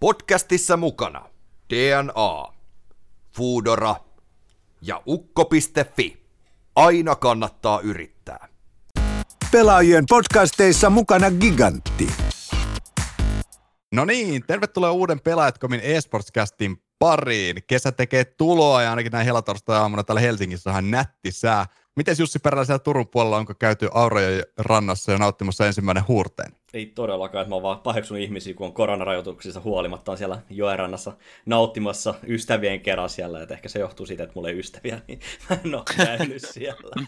Podcastissa mukana DNA, Foodora ja ukko.fi. Aina kannattaa yrittää. Pelaajien podcasteissa mukana Gigantti. No niin, tervetuloa uuden Pelaajatkomin eSportscastin pariin. Kesä tekee tuloa ja ainakin näin helatorstai-aamuna täällä Helsingissä on nätti sää. Miten Jussi Perälä siellä Turun puolella, onko käyty Aurojen rannassa ja nauttimassa ensimmäinen huurteen? Ei todellakaan, että mä oon vaan paheksunut ihmisiä, kun on koronarajoituksissa huolimatta on siellä joerannassa nauttimassa ystävien kerran siellä, että ehkä se johtuu siitä, että mulla ei ystäviä, niin mä en ole käynyt siellä.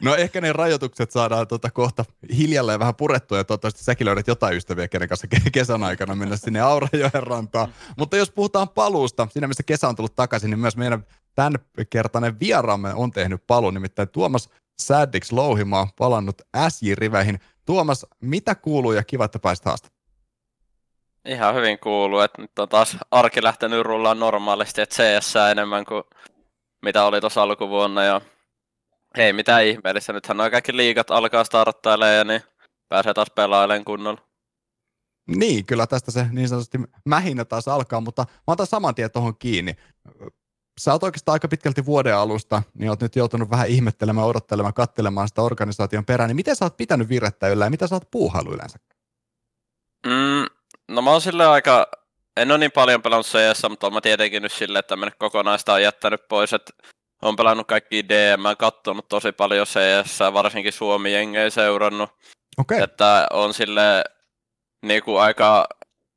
No ehkä ne rajoitukset saadaan tuota kohta hiljalleen vähän purettua ja toivottavasti säkin löydät jotain ystäviä, kenen kanssa kesän aikana mennä sinne Aurajoen rantaan. Mutta jos puhutaan paluusta, siinä missä kesä on tullut takaisin, niin myös meidän tämänkertainen vieraamme on tehnyt paluun, nimittäin Tuomas Saddix Louhimaa palannut SJ-riveihin. Tuomas, mitä kuuluu ja kiva, että pääsit haastamaan? Ihan hyvin kuuluu, että nyt on taas arki lähtenyt rullaan normaalisti, että CS enemmän kuin mitä oli tuossa alkuvuonna ja ei mitään ihmeellistä. Nythän nuo kaikki liigat alkaa starttailemaan ja niin pääsee taas pelailemaan kunnolla. Niin, kyllä tästä se niin sanotusti mähinä taas alkaa, mutta mä otan saman tien tuohon kiinni. Sä oot oikeastaan aika pitkälti vuoden alusta, niin oot nyt joutunut vähän ihmettelemään, odottelemaan, katselemaan sitä organisaation perään. Niin miten sä oot pitänyt virettä yllä ja mitä sä oot puuhailu yleensä? Mm, no mä oon silleen aika, en ole niin paljon pelannut CS, mutta mä tietenkin nyt silleen, että tämmönen kokonaista on jättänyt pois, että on pelannut kaikki DM, katsonut tosi paljon CS, varsinkin Suomi-jengejä seurannut. Okay. Että on sille niin kuin aika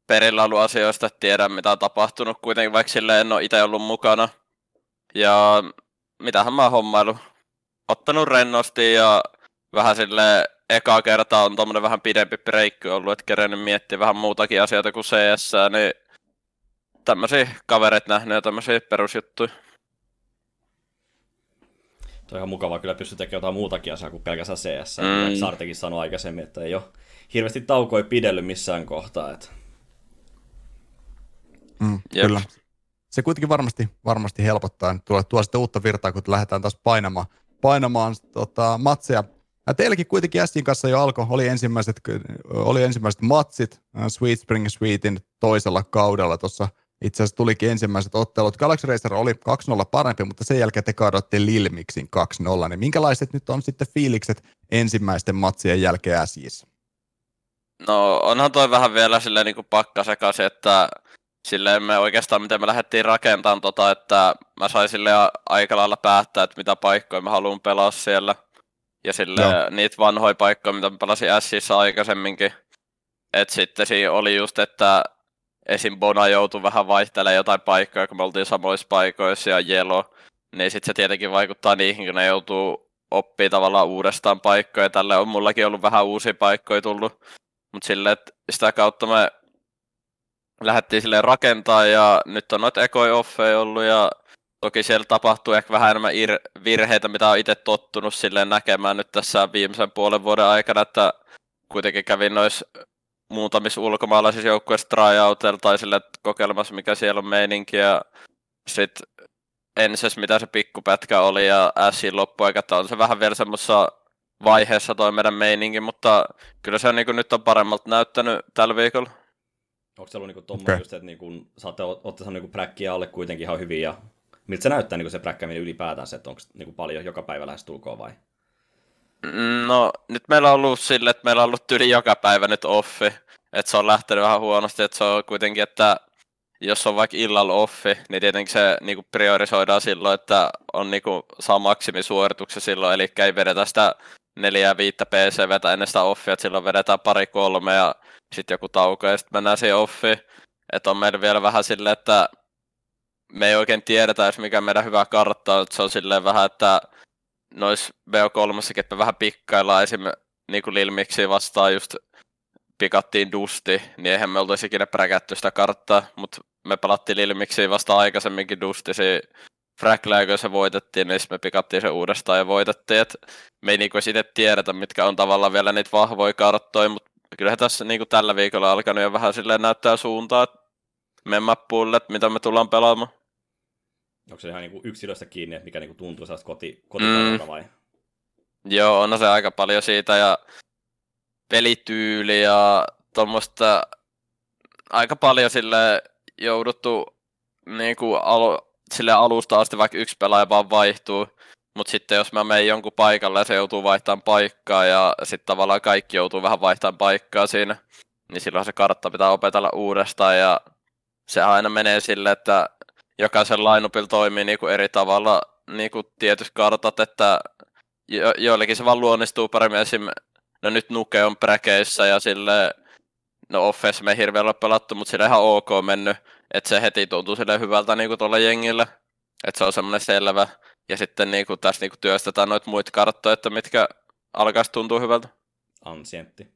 perillä ollut asioista, että tiedän mitä on tapahtunut kuitenkin, vaikka sille en ole itse ollut mukana. Ja mitähän mä oon hommailu. Ottanut rennosti ja vähän sille eka kerta on tommonen vähän pidempi breikki ollut, että kerennyt miettiä vähän muutakin asioita kuin CS, niin tämmöisiä kavereita nähnyt ja tämmöisiä perusjuttuja. Tuo on ihan mukavaa, kyllä pystyy tekemään jotain muutakin asiaa kuin pelkästään CS. Mm. Sartekin sanoi aikaisemmin, että ei ole hirveästi taukoja pidellyt missään kohtaa. Että... Mm, kyllä. Se kuitenkin varmasti, varmasti helpottaa. Tulee tuo sitten uutta virtaa, kun lähdetään taas painamaan, painamaan tota, matseja. Ja teilläkin kuitenkin Ästin kanssa jo alkoi, oli ensimmäiset, oli ensimmäiset matsit Sweet Spring Sweetin toisella kaudella tuossa itse asiassa tulikin ensimmäiset ottelut. Galaxy Racer oli 2-0 parempi, mutta sen jälkeen te kaadoitte Lilmixin 2-0. Niin minkälaiset nyt on sitten fiilikset ensimmäisten matsien jälkeen SJissä? No onhan toi vähän vielä silleen niin kuin sekaisin, että silleen me oikeastaan miten me lähdettiin rakentamaan tota, että mä sain sille aika lailla päättää, että mitä paikkoja mä haluan pelaa siellä. Ja sille Joo. niitä vanhoja paikkoja, mitä mä pelasin Sissä aikaisemminkin. että sitten siinä oli just, että esim. Bona joutui vähän vaihtelemaan jotain paikkoja, kun me oltiin samoissa paikoissa ja Jelo, niin sitten se tietenkin vaikuttaa niihin, kun ne joutuu oppii tavallaan uudestaan paikkoja. Tälle on mullakin ollut vähän uusia paikkoja tullut, mutta sille, että sitä kautta me lähdettiin sille rakentaa ja nyt on noita ekoi offeja ollut ja toki siellä tapahtuu ehkä vähän enemmän ir- virheitä, mitä on itse tottunut silleen näkemään nyt tässä viimeisen puolen vuoden aikana, että kuitenkin kävin noissa muutamissa ulkomaalaisissa joukkueissa tryoutilla tai sille kokeilemassa, mikä siellä on meininki. Ja sitten ensis, mitä se pikkupätkä oli ja Sin loppuaika, on se vähän vielä semmoisessa vaiheessa toi meidän meininki, mutta kyllä se niin nyt on paremmalta näyttänyt tällä viikolla. Onko se ollut niinku tommoinen okay. just, että niinku, saatte ottaa niinku präkkiä alle kuitenkin ihan hyvin ja miltä se näyttää niinku se präkkäminen ylipäätään, että onko niinku paljon joka päivä lähes tulkoon vai? Mm, no, nyt meillä on ollut sille, että meillä on ollut yli joka päivä nyt offi. Että se on lähtenyt vähän huonosti, että se on kuitenkin, että jos on vaikka illalla offi, niin tietenkin se niinku priorisoidaan silloin, että on niinku, saa maksimisuorituksen silloin, eli ei vedetä sitä neljää viittä PCVtä ennen sitä offia, että silloin vedetään pari kolme ja sitten joku tauko ja sitten mennään siihen offiin. Että on meillä vielä vähän silleen, että me ei oikein tiedetä edes mikä meidän hyvä kartta on, että se on silleen vähän, että nois VO3, että vähän pikkaillaan esim. niin kuin Lilmiksi vastaan just pikattiin Dusti, niin eihän me oltaisi ikinä präkätty sitä karttaa, mutta me pelattiin Lilmiksi vasta aikaisemminkin Dustisi Fracklia, kun se voitettiin, niin me pikattiin se uudestaan ja voitettiin. Et me ei niinku itse tiedetä, mitkä on tavallaan vielä niitä vahvoja karttoja, mutta kyllähän tässä niinku tällä viikolla alkanut jo vähän silleen näyttää suuntaa, että memmappuille, mitä me tullaan pelaamaan. Onko se ihan niinku yksilöstä kiinni, että mikä niinku tuntuu sellaista koti, mm. vai? Joo, on se aika paljon siitä ja pelityyli ja tuommoista aika paljon sille jouduttu niinku alu, sille alusta asti vaikka yksi pelaaja vaan vaihtuu, mutta sitten jos mä menen jonkun paikalle ja se joutuu vaihtamaan paikkaa ja sitten tavallaan kaikki joutuu vähän vaihtamaan paikkaa siinä, niin silloin se kartta pitää opetella uudestaan ja se aina menee sille, että jokaisen lineupilla toimii niinku eri tavalla niinku tietyt kartat, että jo, joillekin se vaan luonnistuu paremmin. Esim. No nyt Nuke on präkeissä ja sille no offense me ei hirveän ole pelattu, mutta sille ihan ok mennyt, että se heti tuntuu sille hyvältä niinku tuolla jengillä. Että se on semmoinen selvä. Ja sitten niinku tässä niinku työstetään noita muita karttoja, että mitkä alkaisi tuntua hyvältä. Ansientti.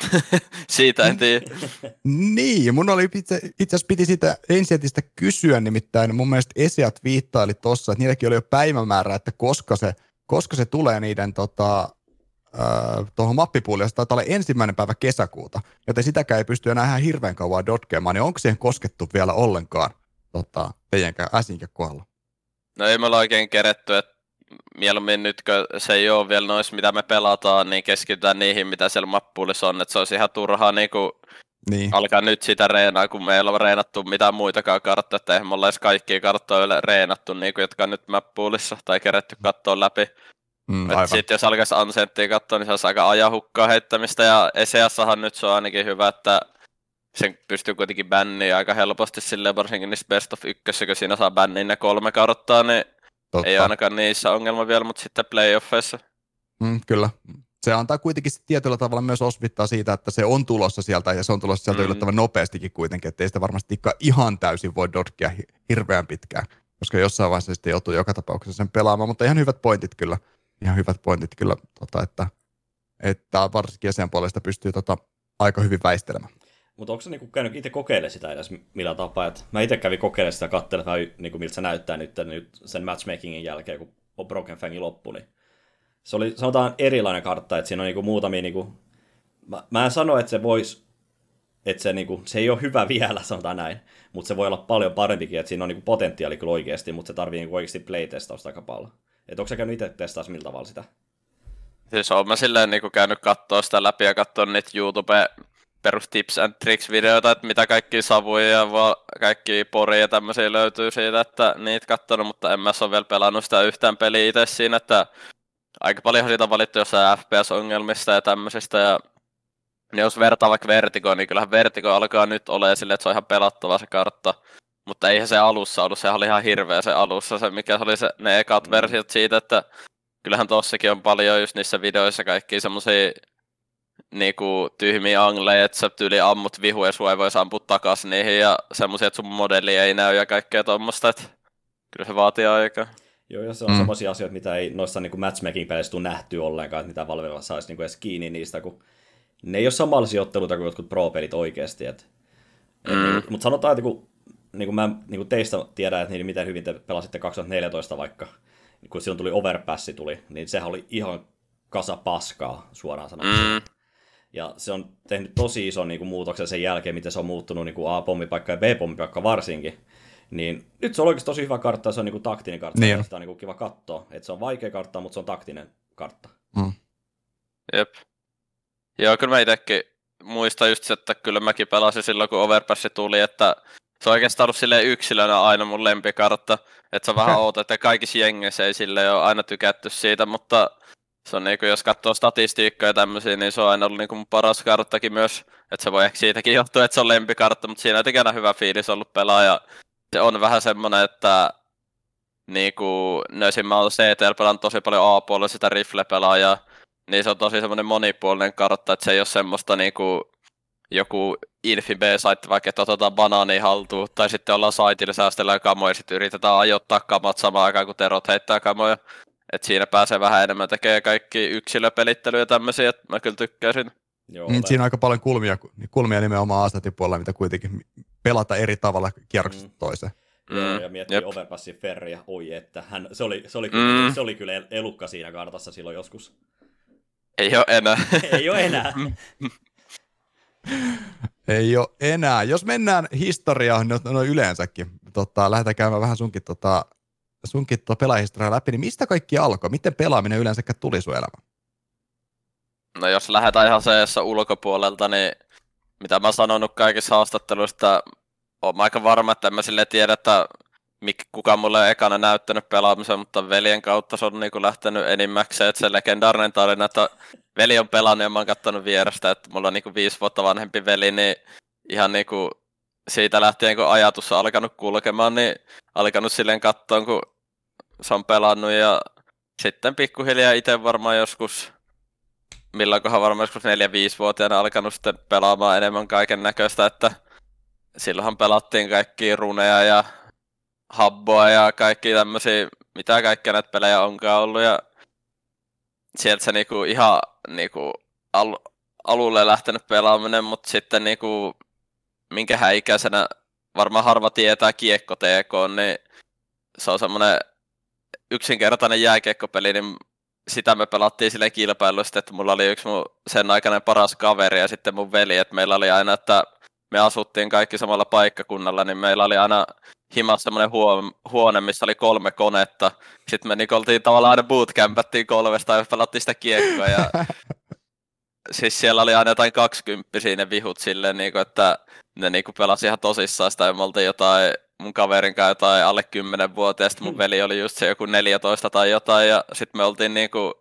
Siitä en tiedä. Niin, mun oli itse, itse asiassa piti sitä ensietistä kysyä, nimittäin mun mielestä Esiat viittaili tuossa, että niilläkin oli jo päivämäärä, että koska se, koska se tulee niiden tota, tuohon mappipuolelle, se taitaa olla ensimmäinen päivä kesäkuuta, joten sitäkään ei pysty enää ihan hirveän kauan dotkeamaan, niin onko siihen koskettu vielä ollenkaan tota, teidänkään äsinkä kohdalla? No ei me olla oikein keretty, että mieluummin nyt, kun se ei ole vielä noissa, mitä me pelataan, niin keskitytään niihin, mitä siellä mappuulissa on, että se olisi ihan turhaa niin kuin niin. alkaa nyt sitä reenaa, kun meillä on reenattu mitään muitakaan karttoja, että eihän me olla edes kaikkia karttoja reenattu, niin kuin, jotka on nyt mappuulissa tai kerätty kattoon läpi. Mm, Sitten jos alkaisi Ancenttia katsoa, niin se olisi aika ajahukkaa heittämistä, ja ECSahan nyt se on ainakin hyvä, että sen pystyy kuitenkin bänniin aika helposti silleen, varsinkin niissä Best of 1, kun siinä saa bänniin ne kolme karttaa, niin Totta. Ei ainakaan niissä ongelma vielä, mutta sitten playoffeissa. Mm, kyllä. Se antaa kuitenkin tietyllä tavalla myös osvittaa siitä, että se on tulossa sieltä ja se on tulossa sieltä mm. yllättävän nopeastikin kuitenkin, ettei sitä varmasti ihan täysin voi dodgea hirveän pitkään, koska jossain vaiheessa sitten joutuu joka tapauksessa sen pelaamaan, mutta ihan hyvät pointit kyllä, ihan hyvät pointit kyllä, tota, että, että varsinkin sen puolesta pystyy tota, aika hyvin väistelemään. Mutta onko se niinku käynyt itse kokeile sitä edes millä tapaa? Et mä itse kävin kokeilemaan sitä katselemaan, niinku, miltä se näyttää nyt, nyt sen matchmakingin jälkeen, kun Broken Fangi loppui. Niin se oli sanotaan erilainen kartta, että siinä on niinku muutamia... Niinku, mä, mä en sano, että se voisi että se, niinku, se ei ole hyvä vielä, sanotaan näin, mutta se voi olla paljon parempikin, että siinä on niinku potentiaali kyllä oikeasti, mutta se tarvii niinku oikeasti playtestausta aika paljon. Että onko sä käynyt itse testaas millä tavalla sitä? Siis oon mä silleen niinku käynyt katsoa sitä läpi ja katsoa niitä YouTube perus tips and tricks videoita, että mitä kaikki savuja ja kaikki poria ja tämmöisiä löytyy siitä, että niitä katsonut, mutta en mä ole vielä pelannut sitä yhtään peliä itse siinä, että aika paljon siitä on valittu jossain FPS-ongelmista ja tämmöisistä ja niin jos vertaa vaikka Vertigo, niin kyllähän Vertigo alkaa nyt olemaan silleen, että se on ihan pelattava se kartta. Mutta eihän se alussa ollut, se oli ihan hirveä se alussa, se mikä oli se, ne ekat mm. versiot siitä, että kyllähän tossakin on paljon just niissä videoissa kaikki semmoisia niinku tyhmiä angleja, että sä tyyli ammut vihu ja sua ei voisi ampua takas niihin ja semmoisia, että sun modelli ei näy ja kaikkea tuommoista, että kyllä se vaatii aikaa. Joo, ja se on mm. semmoisia asioita, mitä ei noissa niin matchmaking-peleissä tule nähty ollenkaan, että mitä Valve saisi niin edes kiinni niistä, kun ne ei ole samalla sijoitteluita kuin jotkut pro-pelit oikeasti. Et, mm. et, mutta sanotaan, että kun, niin kuin mä niin kuin teistä tiedän, että niin miten hyvin te pelasitte 2014 vaikka, kun silloin tuli Overpassi tuli, niin sehän oli ihan kasa paskaa suoraan sanottuna. Mm. Ja se on tehnyt tosi ison niin kuin, muutoksen sen jälkeen, miten se on muuttunut niin kuin A-pommipaikka ja B-pommipaikka varsinkin. Niin nyt se on oikeasti tosi hyvä kartta, se on niin kuin, taktinen kartta, niin. sitä on niin kuin, kiva katsoa. Että se on vaikea kartta, mutta se on taktinen kartta. Mm. Jep. Joo, kyllä mä itsekin muistan just se, että kyllä mäkin pelasin silloin, kun Overpass tuli, että se on oikeastaan ollut silleen yksilönä aina mun lempikartta. Että se vähän outo, että kaikissa jengeissä ei sille ole aina tykätty siitä, mutta se on niinku, jos katsoo statistiikkaa ja tämmöisiä, niin se on aina ollut niinku mun paras karttakin myös. Että se voi ehkä siitäkin johtua, että se on lempikartta, mutta siinä on aina hyvä fiilis ollut pelaaja. Se on vähän semmonen, että niinku, no mä oon CTL pelannut tosi paljon A-puolella sitä rifle-pelaajaa, niin se on tosi semmoinen monipuolinen kartta, että se ei ole semmoista niinku joku infi B-saitti, vaikka että otetaan banaani haltuun, tai sitten ollaan saitilla säästellään kamoja, ja sitten yritetään ajoittaa kamat samaan aikaan, kun terot heittää kamoja. Et siinä pääsee vähän enemmän tekemään kaikki yksilöpelittelyä ja tämmöisiä, että mä kyllä tykkäsin. Joo, mm, siinä on aika paljon kulmia, kulmia nimenomaan asetin puolella, mitä kuitenkin pelata eri tavalla kierroksesta mm. toiseen. Mm. Ja miettii Jep. Overpassin Ferriä, oi että hän, se, oli, se, oli kyllä, mm. se oli kyllä elukka siinä kartassa silloin joskus. Ei ole enää. Ei ole enää. Ei ole enää. Jos mennään historiaan, no, no yleensäkin, tota, lähdetään käymään vähän sunkin tota, sunkin tuo pelaajahistoria läpi, niin mistä kaikki alkoi? Miten pelaaminen yleensä tuli sun elämään? No jos lähdetään ihan seessä ulkopuolelta, niin mitä mä sanonut kaikissa haastatteluissa, että oon aika varma, että en mä silleen tiedä, että mik, kuka mulle on ekana näyttänyt pelaamisen, mutta veljen kautta se on niinku lähtenyt enimmäkseen, että se legendaarinen tarina, että veli on pelannut ja mä oon katsonut vierestä, että mulla on niinku viisi vuotta vanhempi veli, niin ihan niinku siitä lähtien, kun ajatus on alkanut kulkemaan, niin alkanut silleen katsoa, kun se on pelannut ja sitten pikkuhiljaa itse varmaan joskus, milloinkohan varmaan joskus 4-5-vuotiaana alkanut sitten pelaamaan enemmän kaiken näköistä, että silloinhan pelattiin kaikki runeja ja habboa ja kaikki tämmöisiä, mitä kaikkea näitä pelejä onkaan ollut. Ja sieltä se niinku ihan niinku al- alulle lähtenyt pelaaminen, mutta sitten niinku minkä häikäisenä varmaan harva tietää kiekko TK, niin se on semmoinen yksinkertainen jääkiekkopeli, niin sitä me pelattiin sille kilpailusta, että mulla oli yksi mun sen aikainen paras kaveri ja sitten mun veli, että meillä oli aina, että me asuttiin kaikki samalla paikkakunnalla, niin meillä oli aina himassa semmoinen huone, missä oli kolme konetta. Sitten me niin oltiin tavallaan aina bootcampattiin kolmesta ja pelattiin sitä kiekkoa. Ja siis siellä oli aina jotain kaksikymppisiä ne vihut silleen, niin kuin, että ne niin kuin pelasi ihan tosissaan sitä ja me oltiin jotain mun kaverin kanssa jotain alle 10 vuotta ja sitten mun veli oli just se joku 14 tai jotain ja sitten me oltiin niinku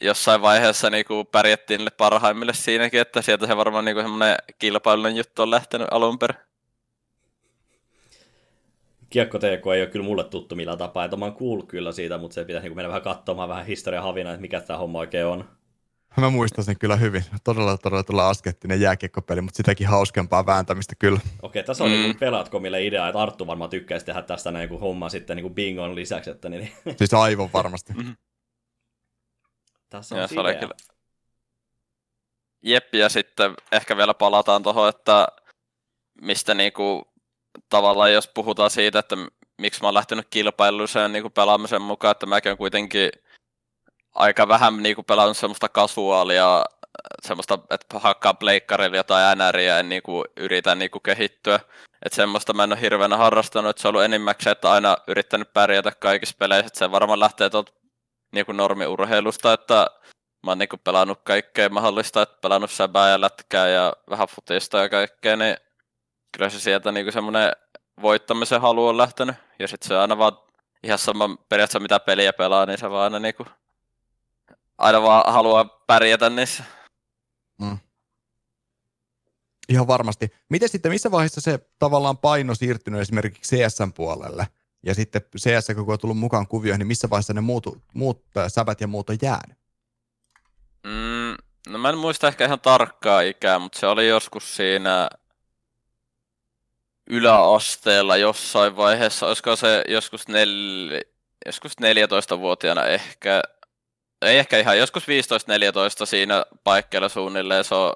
jossain vaiheessa niinku pärjättiin niille parhaimmille siinäkin, että sieltä se varmaan niinku semmoinen kilpailullinen juttu on lähtenyt alun perin. Kiekko TK ei ole kyllä mulle tuttu millään tapaa, että mä oon kuullut kyllä siitä, mutta se pitäisi niinku mennä vähän katsomaan vähän historia havina, että mikä tämä homma oikein on. Mä muistan sen kyllä hyvin. Todella, todella, todella askettinen jääkiekkopeli, mutta sitäkin hauskempaa vääntämistä kyllä. Okei, tässä on niinku mm. niin pelaatko mille idea, että Arttu varmaan tykkäisi tehdä tästä näin niin homma sitten niin bingon lisäksi. Että niin... Siis aivan varmasti. Mm-hmm. Tässä on ja kyllä. Jep, ja sitten ehkä vielä palataan tuohon, että mistä niinku, tavallaan jos puhutaan siitä, että miksi mä oon lähtenyt kilpailuiseen niin pelaamisen mukaan, että mäkin on kuitenkin aika vähän niin kuin pelannut semmoista kasuaalia, semmoista, että hakkaa pleikkarilla jotain NRiä ja niin kuin yritän niin kuin kehittyä. Että semmoista mä en ole hirveänä harrastanut, että se on ollut enimmäkseen, että aina yrittänyt pärjätä kaikissa peleissä, että se varmaan lähtee tuolta niin kuin normiurheilusta, että mä oon niin kuin pelannut kaikkea mahdollista, että pelannut säbää ja lätkää ja vähän futista ja kaikkea, niin kyllä se sieltä niin semmoinen voittamisen halu on lähtenyt. Ja sitten se aina vaan ihan sama periaatteessa mitä peliä pelaa, niin se vaan aina niin kuin aina vaan haluaa pärjätä niissä. Mm. Ihan varmasti. Miten sitten, missä vaiheessa se tavallaan paino siirtynyt esimerkiksi CSN puolelle? Ja sitten CS, kun on tullut mukaan kuvioihin, niin missä vaiheessa ne muut, muut sävät ja muut on jäänyt? Mm, no mä en muista ehkä ihan tarkkaa ikää, mutta se oli joskus siinä yläasteella jossain vaiheessa. Olisiko se joskus, nel... joskus 14-vuotiaana ehkä ei ehkä ihan joskus 15-14 siinä paikkeilla suunnilleen se on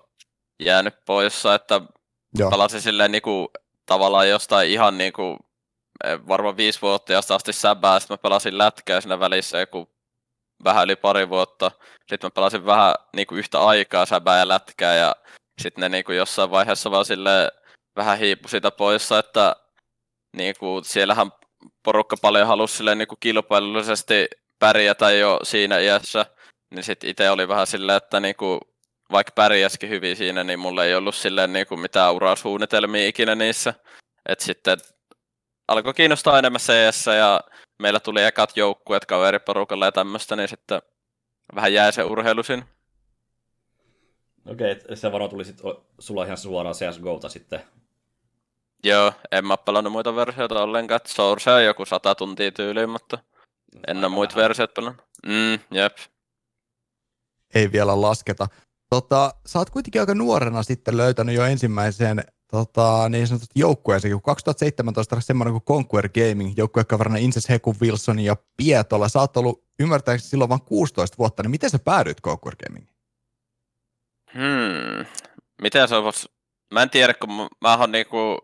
jäänyt poissa, että Joo. palasin silleen niinku, tavallaan jostain ihan niinku, eh, varmaan viisi vuotta asti säbää, sitten mä pelasin lätkää siinä välissä joku vähän yli pari vuotta. Sitten mä pelasin vähän niinku yhtä aikaa säbää ja lätkää ja sitten ne niinku jossain vaiheessa vaan sille vähän hiipu sitä poissa, että niinku, siellähän porukka paljon halusi silleen niinku kilpailullisesti pärjätä jo siinä iässä, niin sitten itse oli vähän silleen, että niinku, vaikka pärjäskin hyvin siinä, niin mulla ei ollut silleen niinku mitään urasuunnitelmia ikinä niissä. Et sitten alkoi kiinnostaa enemmän CS ja meillä tuli ekat joukkueet kaveriporukalla ja tämmöistä, niin sitten vähän jäi se urheilu siinä. Okei, okay, se varmaan tuli sit, sulla ihan suoraan CSGOta sitten. Joo, en mä pelannut muita versioita ollenkaan. Source on joku sata tuntia tyyliin, mutta en ole muita versioita pelannut. Mm, jep. Ei vielä lasketa. Tota, sä oot kuitenkin aika nuorena sitten löytänyt jo ensimmäisen tota, niin sanotut joukkueeseen, kun 2017 semmoinen kuin Conquer Gaming, joukkuekaverina Inses Heku, Wilson ja Pietola. Sä oot ollut ymmärtääkseni silloin vain 16 vuotta, niin miten sä päädyit Conquer Gamingiin? Hmm. Miten se olisi? Mä en tiedä, kun mä oon niinku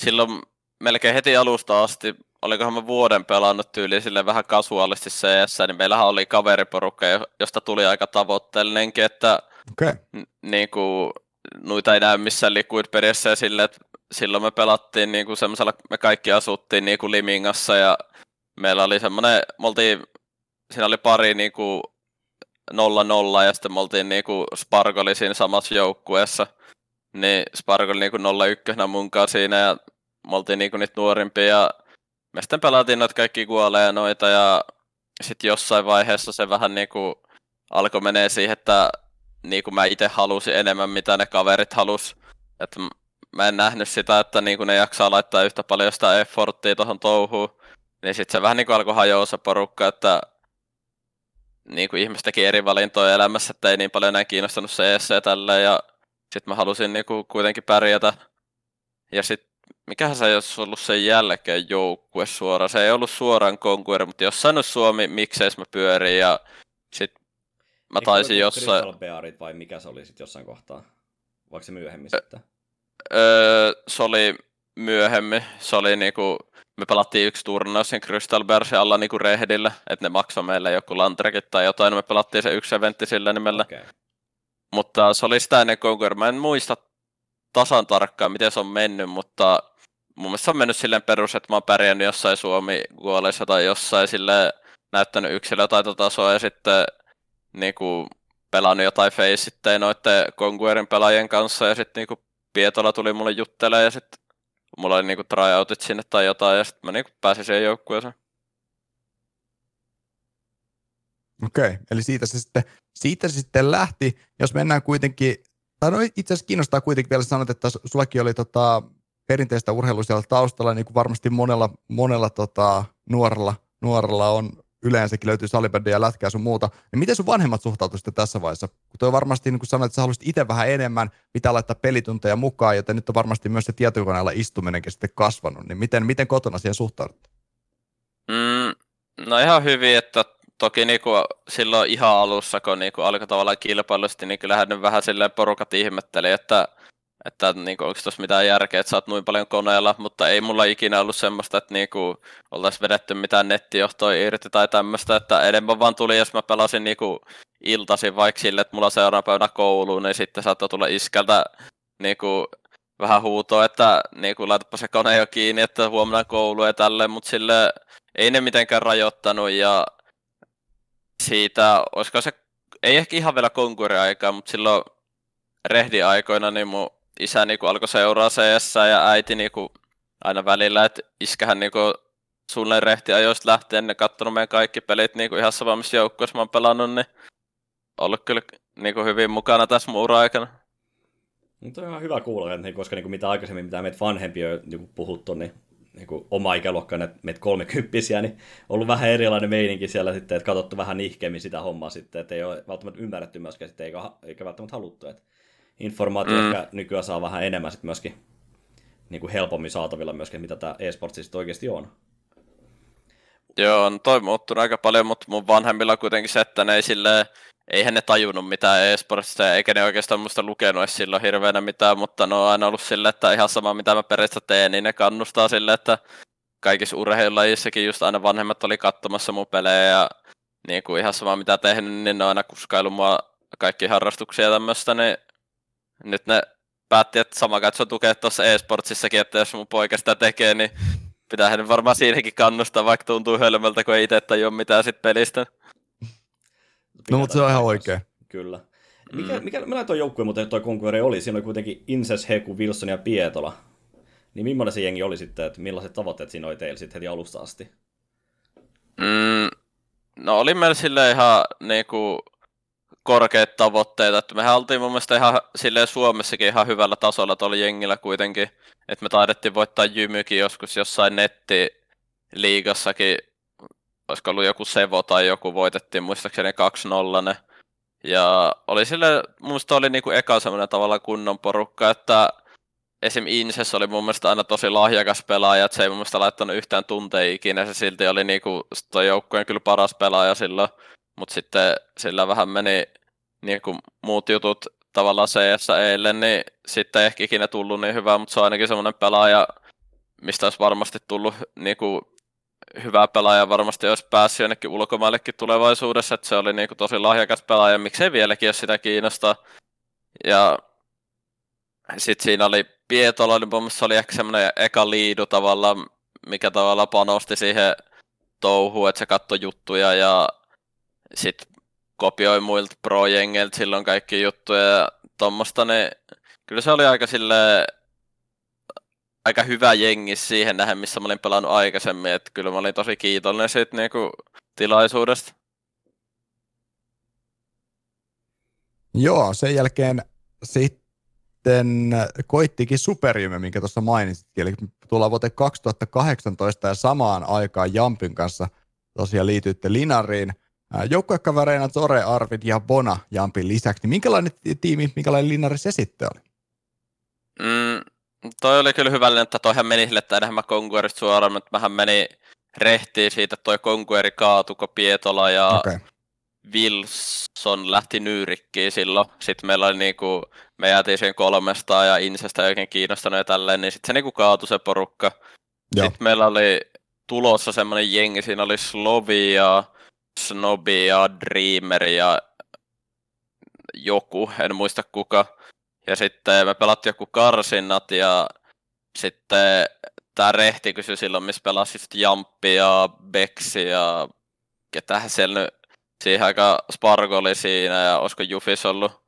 silloin melkein heti alusta asti olikohan mä vuoden pelannut tyyli sille vähän kasuaalisti CS, niin meillähän oli kaveriporukka, josta tuli aika tavoitteellinenkin, että okay. n- niinku, noita ei näy missään liquid perissä ja sille, että silloin me pelattiin niinku semmoisella, me kaikki asuttiin niinku Limingassa ja meillä oli semmoinen, me oltiin, siinä oli pari niinku nolla nolla ja sitten me oltiin niinku Spark oli siinä samassa joukkueessa. niin Spark oli niinku 01 mun kanssa siinä ja me oltiin niinku niitä nuorimpia ja me sitten pelattiin noita kaikki kuolee noita ja sitten jossain vaiheessa se vähän niinku alkoi menee siihen, että niinku mä itse halusin enemmän mitä ne kaverit halus. Että mä en nähnyt sitä, että niinku ne jaksaa laittaa yhtä paljon sitä efforttia tuohon touhuun. Niin sitten se vähän niinku alkoi hajoa se porukka, että niinku ihmiset teki eri valintoja elämässä, että ei niin paljon enää kiinnostanut CS ja tälleen. Ja sitten mä halusin niinku kuitenkin pärjätä. Ja sitten mikähän se olisi ollut sen jälkeen joukkue suoraan. Se ei ollut suoraan konkueri, mutta jossain olisi Suomi, miksei mä pyörin ja mä Eikö taisin jossain... Crystal Bearit vai mikä se oli sitten jossain kohtaa? Vaikka se myöhemmin sitten? Öö, se oli myöhemmin. Se oli niinku, me pelattiin yksi turnaus sen Crystal Bearsin alla niinku rehdillä, että ne maksoi meille joku lantrekit tai jotain, me pelattiin se yksi eventti sillä nimellä. Okay. Mutta se oli sitä ennen Conquer. Mä en muista tasan tarkkaan, miten se on mennyt, mutta mun mielestä se on mennyt silleen perus, että mä oon pärjännyt jossain suomi tai jossain sille näyttänyt yksilötaitotasoa ja sitten niinku pelannut jotain faceittejä noiden Conquerin pelaajien kanssa ja sitten niinku Pietola tuli mulle juttelemaan ja sitten mulla oli niinku tryoutit sinne tai jotain ja sitten mä niinku pääsin siihen joukkueeseen. Okei, eli siitä se sitten, siitä se sitten lähti, jos mennään kuitenkin, tai no itse asiassa kiinnostaa kuitenkin vielä sanot, että sullakin oli tota, perinteistä urheilua siellä taustalla, niin kuin varmasti monella, monella tota, nuorella, nuorella on yleensäkin löytyy salibändiä lätkää sun muuta. Niin miten sun vanhemmat suhtautuivat sitten tässä vaiheessa? Kun toi varmasti, niin kuin sanoit, että sä haluaisit itse vähän enemmän, pitää laittaa pelitunteja mukaan, joten nyt on varmasti myös se tietokoneella istuminenkin sitten kasvanut. Niin miten, miten kotona siihen suhtaudut? Mm, no ihan hyvin, että toki niinku silloin ihan alussa, kun niinku alkoi tavallaan kilpailusti, niin kyllähän ne vähän silleen porukat ihmetteli, että, että niinku, onko tuossa mitään järkeä, että sä oot noin paljon koneella, mutta ei mulla ikinä ollut semmoista, että niinku, oltaisiin vedetty mitään nettijohtoja irti tai tämmöistä, että enemmän vaan tuli, jos mä pelasin niinku iltaisin vaikka sille, että mulla seuraavana päivänä kouluun, niin sitten saattoi tulla iskältä niinku, vähän huutoa, että niinku, laitapa se kone jo kiinni, että huomenna koulu ja tälleen, mutta sille ei ne mitenkään rajoittanut ja siitä, olisiko se, ei ehkä ihan vielä konkuriaikaa, mutta silloin rehdiaikoina niin mun isä niinku alkoi seuraa CS ja äiti niinku aina välillä, että iskähän niinku suunnilleen rehtiajoista lähtien ne kattonut meidän kaikki pelit niinku ihan sama missä joukkueessa mä oon pelannut, niin ollut kyllä niinku hyvin mukana tässä mun ura-aikana. Mutta on ihan hyvä kuulla, että, niin, koska niin kuin mitä aikaisemmin, mitä meitä vanhempia on niin puhuttu, niin niin kuin oma ikäluokka, ne meitä kolmekymppisiä, niin ollut vähän erilainen meininki siellä sitten, että katsottu vähän nihkeämmin sitä hommaa sitten, että ei ole välttämättä ymmärretty myöskään sitten, eikä, eikä välttämättä haluttu, että informaatio mm. ehkä nykyään saa vähän enemmän sitten myöskin niin kuin helpommin saatavilla myöskin, mitä tämä e-sports sitten oikeasti on. Joo, on toi muuttunut aika paljon, mutta mun vanhemmilla kuitenkin se, että ne ei silleen, eihän ne tajunnut mitään e-sportista, eikä ne oikeastaan muista lukenut edes silloin hirveänä mitään, mutta ne on aina ollut silleen, että ihan sama mitä mä periaatteessa teen, niin ne kannustaa sille, että kaikissa urheilulajissakin just aina vanhemmat oli katsomassa mun pelejä ja niin kuin ihan sama mitä tehnyt, niin ne on aina kuskailu mua kaikki harrastuksia ja tämmöistä, niin nyt ne päätti, että sama katso tukea tuossa e-sportsissakin, että jos mun poika sitä tekee, niin pitää ne varmaan siinäkin kannustaa, vaikka tuntuu hölmöltä, kun ei itse tajua mitään sit pelistä. No, mutta se on ihan oikein. Kyllä. Mikä, mikä, millainen tuo joukkue muuten toi Conqueror oli? Siinä oli kuitenkin Inses, Heku, Wilson ja Pietola. Niin millainen se jengi oli sitten, että millaiset tavoitteet siinä oli teillä sitten heti alusta asti? Mm, no oli meillä sille ihan niinku korkeat tavoitteet, että mehän oltiin mun mielestä ihan silleen Suomessakin ihan hyvällä tasolla tuolla jengillä kuitenkin, että me taidettiin voittaa Jymykin joskus jossain nettiliigassakin, olisiko ollut joku Sevo tai joku voitettiin muistaakseni 2-0 ja oli sille, mun mielestä oli niinku eka semmoinen tavalla kunnon porukka, että esim. Inses oli mun mielestä aina tosi lahjakas pelaaja, että se ei mun mielestä laittanut yhtään tunteja ikinä, se silti oli niinku joukkueen kyllä paras pelaaja silloin, mutta sitten sillä vähän meni niinku muut jutut tavallaan CS eilen, niin sitten ei ehkä ikinä tullut niin hyvää, mutta se on ainakin semmoinen pelaaja, mistä olisi varmasti tullut niinku hyvä pelaaja varmasti olisi päässyt jonnekin ulkomaillekin tulevaisuudessa, että se oli niinku tosi lahjakas pelaaja, miksei vieläkin, jos sitä kiinnostaa. Ja sitten siinä oli Pietola, niin mun se oli ehkä semmoinen eka liidu tavallaan, mikä tavallaan panosti siihen touhuun, että se katsoi juttuja ja sitten kopioi muilta pro silloin kaikki juttuja ja tuommoista, niin kyllä se oli aika sille aika hyvä jengi siihen nähden, missä mä olin pelannut aikaisemmin, että kyllä mä olin tosi kiitollinen siitä niinku tilaisuudesta. Joo, sen jälkeen sitten koittikin Superjume, minkä tuossa mainitsit, eli tullaan vuoteen 2018 ja samaan aikaan Jampin kanssa tosiaan liityitte Linariin. Joukkuekavereina Zore, Arvid ja Bona Jampin lisäksi, niin minkälainen tiimi, minkälainen Linari se sitten oli? Mm, toi oli kyllä hyvä, että toihan meni sille, että enhän mä Conquerista suoraan, mutta mähän meni rehtiin siitä, että toi Conqueri kaatuko Pietola ja okay. Wilson lähti nyyrikkiin silloin. Sitten meillä oli niinku, me jäätiin siihen kolmesta ja Insestä ei oikein kiinnostanut ja tälleen, niin sitten se niinku kaatui se porukka. Joo. Sitten meillä oli tulossa semmoinen jengi, siinä oli Slovia, Snobi ja Dreamer ja joku, en muista kuka. Ja sitten me pelattiin joku karsinnat ja sitten tämä Rehti kysyi silloin, missä pelasi sitten Jamppi ja Beksi ja ketähän siellä nyt siihen aika Spargo oli siinä ja olisiko Jufis ollut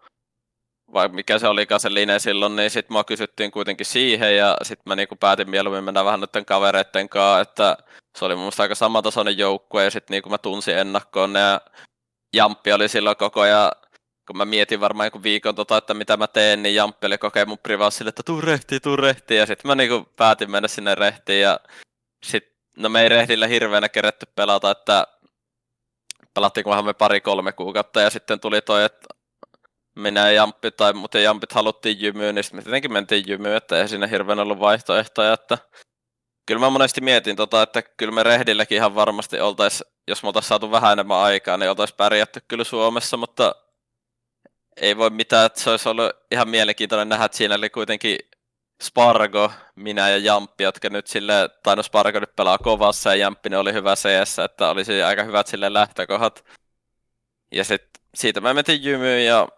vai mikä se olikaan se line silloin, niin sitten mua kysyttiin kuitenkin siihen ja sitten mä niinku päätin mieluummin mennä vähän noiden kavereiden kanssa, että se oli mun mielestä aika samatasoinen joukkue ja sitten niinku mä tunsin ennakkoon ne ja Jamppi oli silloin koko ajan kun mä mietin varmaan joku viikon tota, että mitä mä teen, niin Jamppi oli kokee mun privaasille, että tuu rehtiin, tuu rehtiin. Ja sitten mä niinku päätin mennä sinne rehtiin ja sit, no me ei rehdillä hirveänä keretty pelata, että pelattiin kunhan me pari-kolme kuukautta ja sitten tuli toi, että minä ja Jamppi tai muuten Jampit haluttiin jymyyn, niin sitten me tietenkin mentiin jymyyn, että ei siinä hirveän ollut vaihtoehtoja, että kyllä mä monesti mietin tota, että kyllä me rehdilläkin ihan varmasti oltais, jos me oltaisiin saatu vähän enemmän aikaa, niin oltaisiin pärjätty kyllä Suomessa, mutta ei voi mitään, että se olisi ollut ihan mielenkiintoinen nähdä, että siinä oli kuitenkin Spargo, minä ja Jamppi, jotka nyt sille, tai no Spargo nyt pelaa kovassa ja Jamppi oli hyvä CS, että olisi aika hyvät sille lähtökohdat. Ja sit, siitä mä metin jymyyn ja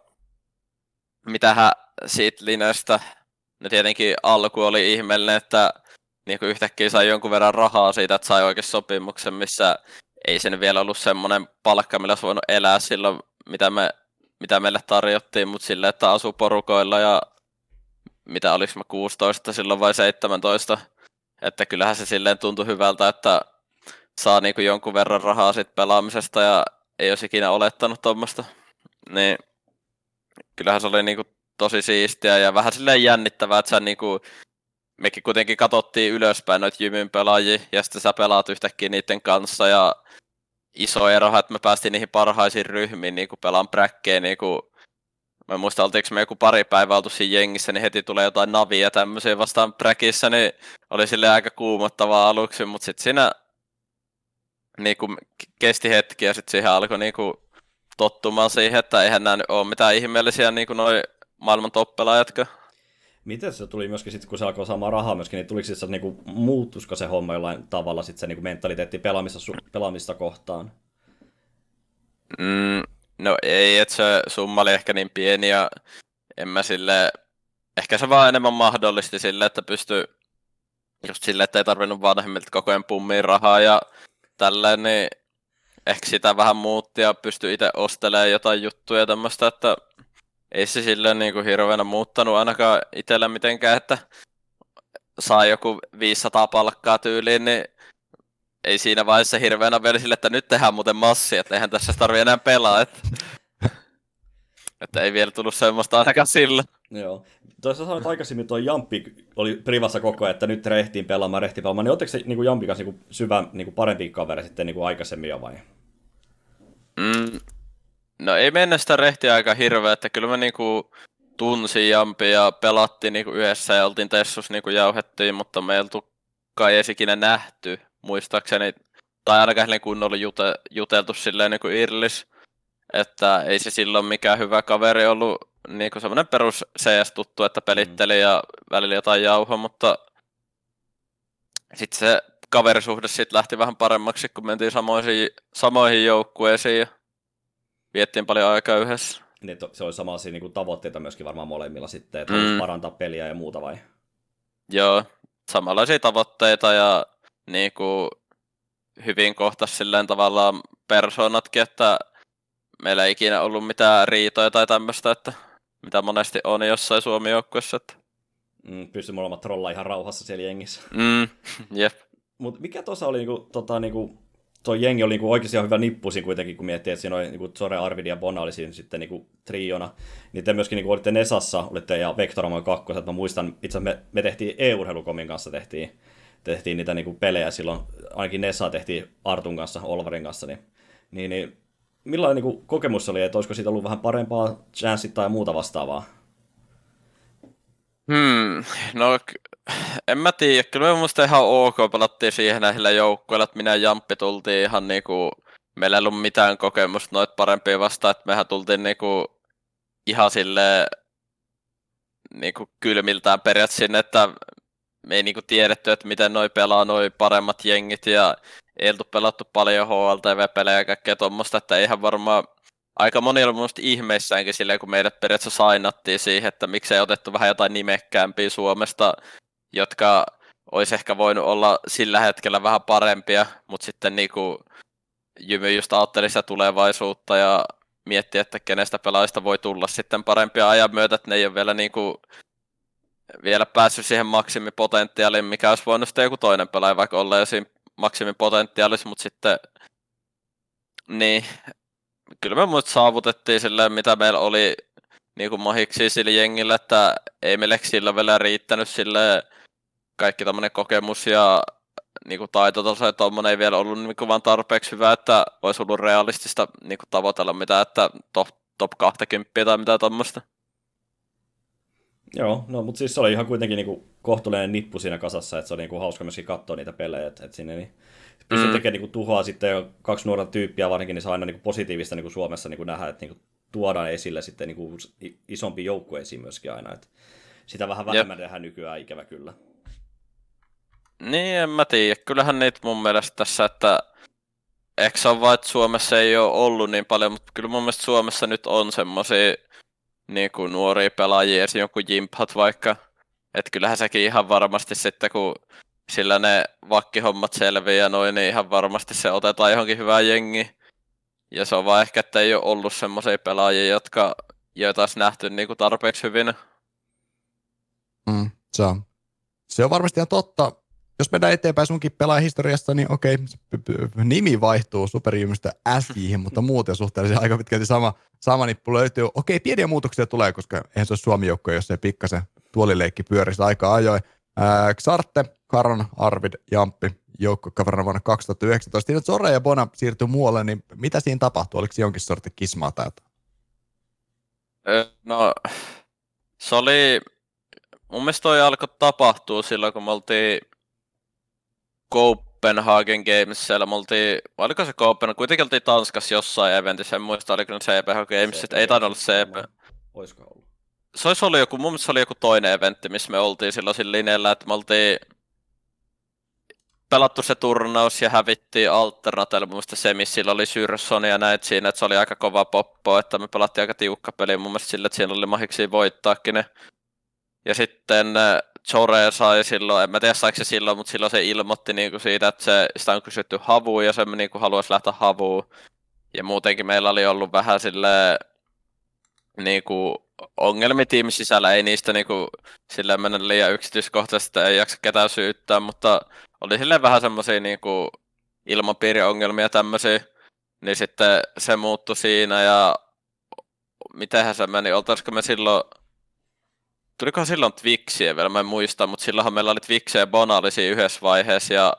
mitähän siitä linestä, no tietenkin alku oli ihmeellinen, että niin kuin yhtäkkiä sai jonkun verran rahaa siitä, että sai oikein sopimuksen, missä ei sen vielä ollut semmoinen palkka, millä olisi voinut elää silloin, mitä me mitä meille tarjottiin, mutta silleen, että asuu porukoilla ja mitä oliko mä 16 silloin vai 17, että kyllähän se silleen tuntui hyvältä, että saa niinku jonkun verran rahaa sit pelaamisesta ja ei olisi ikinä olettanut tuommoista. Niin kyllähän se oli niinku tosi siistiä ja vähän silleen jännittävää, että sä niinku, mekin kuitenkin katsottiin ylöspäin noita Jymyn pelaajia ja sitten sä pelaat yhtäkkiä niiden kanssa ja iso ero, että me päästiin niihin parhaisiin ryhmiin niin kuin pelaan bräkkeen, niin kuin Mä muistan, oltiinko me joku pari päivää oltu siinä jengissä, niin heti tulee jotain navia tämmöisiä vastaan bräkissä, niin oli sille aika kuumottavaa aluksi, mutta sitten siinä niin kuin kesti hetki ja sitten siihen alkoi niin kuin tottumaan siihen, että eihän nämä ole mitään ihmeellisiä niin kuin noi maailman toppelaajatkaan. Miten se tuli myöskin sitten, kun se alkoi saamaan rahaa myöskin, niin tuliko se niinku, muuttusko se homma jollain tavalla sitten se niinku mentaliteetti pelaamista, pelaamista kohtaan? Mm, no ei, että se summa oli ehkä niin pieni ja en mä sille, ehkä se vaan enemmän mahdollisti sille, että pystyy just sille, että ei tarvinnut vanhemmilta koko ajan pummiin rahaa ja tälleen, niin ehkä sitä vähän muutti ja pystyi itse ostelemaan jotain juttuja ja tämmöistä, että ei se silleen niin kuin hirveänä muuttanut ainakaan itsellä mitenkään, että saa joku 500 palkkaa tyyliin, niin ei siinä vaiheessa hirveänä vielä sille, että nyt tehdään muuten massi, että eihän tässä tarvi enää pelaa, että, että ei vielä tullut semmoista ainakaan sillä. Joo. Tuossa sanoit aikaisemmin, tuo Jampi oli privassa koko ajan, että nyt rehtiin pelaamaan, rehtiin pelaamaan, niin oletteko se niin kuin Jampi kanssa niin kuin syvä, niin kuin parempi kaveri sitten niin kuin aikaisemmin jo vai? Mm, No ei mennä sitä rehtiä aika hirveä, että kyllä me niinku tunsi Jampi ja pelattiin niinku yhdessä ja oltiin Tessus niinku jauhettiin, mutta me ei oltu kai edes ikinä nähty, muistaakseni, tai ainakaan kunnolla jute, juteltu silleen niinku Irlis, että ei se silloin mikään hyvä kaveri ollut niinku semmoinen perus CS-tuttu, että pelitteli mm. ja välillä jotain jauho, mutta sitten se kaverisuhde sitten lähti vähän paremmaksi, kun mentiin samoihin, samoihin joukkueisiin ja viettiin paljon aikaa yhdessä. Niin, se oli samanlaisia niin tavoitteita myöskin varmaan molemmilla sitten, että mm. parantaa peliä ja muuta vai? Joo, samanlaisia tavoitteita ja niin kuin, hyvin kohtas silleen tavallaan persoonatkin, että meillä ei ikinä ollut mitään riitoja tai tämmöistä, että mitä monesti on jossain Suomen joukkueessa. Että... Mm, pysty molemmat trolla ihan rauhassa siellä jengissä. Mm, jep. Mutta mikä tuossa oli, niinku, tota, niinku, tuo jengi oli niinku oikeasti ihan hyvä nippusin kuitenkin, kun miettii, että siinä oli niinku, Zore, Arvidi ja Bona oli siinä sitten niinku, triona. Niin te myöskin niinku, olitte Nesassa, olitte ja Vectoramoin kakkoset. Mä muistan, itse me, me tehtiin e-urheilukomin kanssa tehtiin, tehtiin niitä niinku, pelejä silloin, ainakin Nessa tehtiin Artun kanssa, Olvarin kanssa, niin, niin, niin millainen niinku, kokemus oli, että olisiko siitä ollut vähän parempaa chanssit tai muuta vastaavaa? Hmm, no en mä tiedä, kyllä me muista ihan ok pelattiin siihen näillä joukkueilla, että minä ja Jamppi tultiin ihan niinku, meillä ei ollut mitään kokemusta noit parempia vastaan, että mehän tultiin niinku ihan sille niinku kylmiltään periaatteessa sinne, että me ei niinku tiedetty, että miten noi pelaa noi paremmat jengit ja ei oltu pelattu paljon HLTV-pelejä ja kaikkea tuommoista, että eihän varmaan aika moni oli mun ihmeissäänkin silleen, kun meidät periaatteessa sainattiin siihen, että miksei otettu vähän jotain nimekkäämpiä Suomesta, jotka olisi ehkä voinut olla sillä hetkellä vähän parempia, mutta sitten niinku Jymy just ajatteli sitä tulevaisuutta ja mietti, että kenestä pelaajista voi tulla sitten parempia ajan myötä, että ne ei ole vielä niinku vielä päässyt siihen maksimipotentiaaliin, mikä olisi voinut sitten joku toinen pelaaja vaikka olla jo siinä maksimipotentiaalissa, mutta sitten niin, kyllä me muut saavutettiin sille, mitä meillä oli niin kuin mahiksi sillä jengillä, että ei meille sillä vielä riittänyt sille kaikki tämmöinen kokemus ja niin kuin taitotaso ja tuommoinen ei vielä ollut niin kuin vaan tarpeeksi hyvä, että olisi ollut realistista niin kuin tavoitella mitä, että top, top 20 tai mitä tuommoista. Joo, no mutta siis se oli ihan kuitenkin niinku kohtuullinen nippu siinä kasassa, että se oli niinku hauska myöskin katsoa niitä pelejä, että, että sinne niin pystyy mm. tekemään niinku tuhoa sitten jo kaksi nuorta tyyppiä varsinkin, niin se on aina niinku positiivista niinku Suomessa niinku nähdä, että niinku tuodaan esille sitten niinku isompi joukkue esiin myöskin aina, että sitä vähän vähemmän tehdään nykyään ikävä kyllä. Niin, en mä tiedä. Kyllähän niitä mun mielestä tässä, että ehkä se on vaan, että Suomessa ei ole ollut niin paljon, mutta kyllä mun mielestä Suomessa nyt on semmoisia niin kuin nuoria pelaajia, esim. joku Jimphat vaikka. Että kyllähän sekin ihan varmasti sitten, kun sillä ne vakkihommat selviää noin, niin ihan varmasti se otetaan johonkin hyvään jengi. Ja se on vaan ehkä, että ei ole ollut semmoisia pelaajia, jotka, joita olisi nähty niin kuin tarpeeksi hyvin. Mm, se, on. se on varmasti ihan totta. Jos mennään eteenpäin sunkin pelaajahistoriasta, niin okei, nimi vaihtuu superjymystä SJ, mutta muuten suhteellisen aika pitkälti sama, sama nippu löytyy. Okei, pieniä muutoksia tulee, koska eihän se ole Suomi joukko, jos se pikkasen tuolileikki pyörisi aika ajoin. Xarte, Karon, Arvid, Jamppi, joukkokaverina vuonna 2019. Siinä Zore ja Bona siirtyi muualle, niin mitä siinä tapahtui? Oliko jonkin sortin kismaa tai? No, se oli, mun mielestä toi alkoi tapahtua silloin, kun me oltiin Copenhagen Games, siellä me oltiin, oliko se Copenhagen, kuitenkin oltiin Tanskassa jossain eventissä, en muista oliko ne CPH Games, CP, ei tainnut olla CP. Olisiko ollut? Se olisi ollut joku, mun mielestä se oli joku toinen eventti, missä me oltiin silloin sillä linjalla, että me oltiin pelattu se turnaus ja hävittiin Alternatelle, mun mielestä semissä sillä oli Syrson ja näet siinä, että se oli aika kova poppo, että me pelattiin aika tiukka peli mun mielestä sillä, että siinä oli mahiksi voittaakin ne. Ja sitten Chore sai silloin, en mä tiedä saiko se silloin, mutta silloin se ilmoitti niinku siitä, että se, sitä on kysytty havuun ja se niinku haluaisi lähteä havuun. Ja muutenkin meillä oli ollut vähän sille niinku ongelmia tiimin sisällä, ei niistä niinku sille mennä liian yksityiskohtaisesti, ei jaksa ketään syyttää, mutta oli sille vähän semmoisia niinku ilmapiiriongelmia tämmöisiä, niin sitten se muuttui siinä ja mitenhän se meni, oltaisiko me silloin tulikohan silloin Twixiä vielä, mä en muista, mutta silloinhan meillä oli Twixiä ja Bonalisia yhdessä vaiheessa ja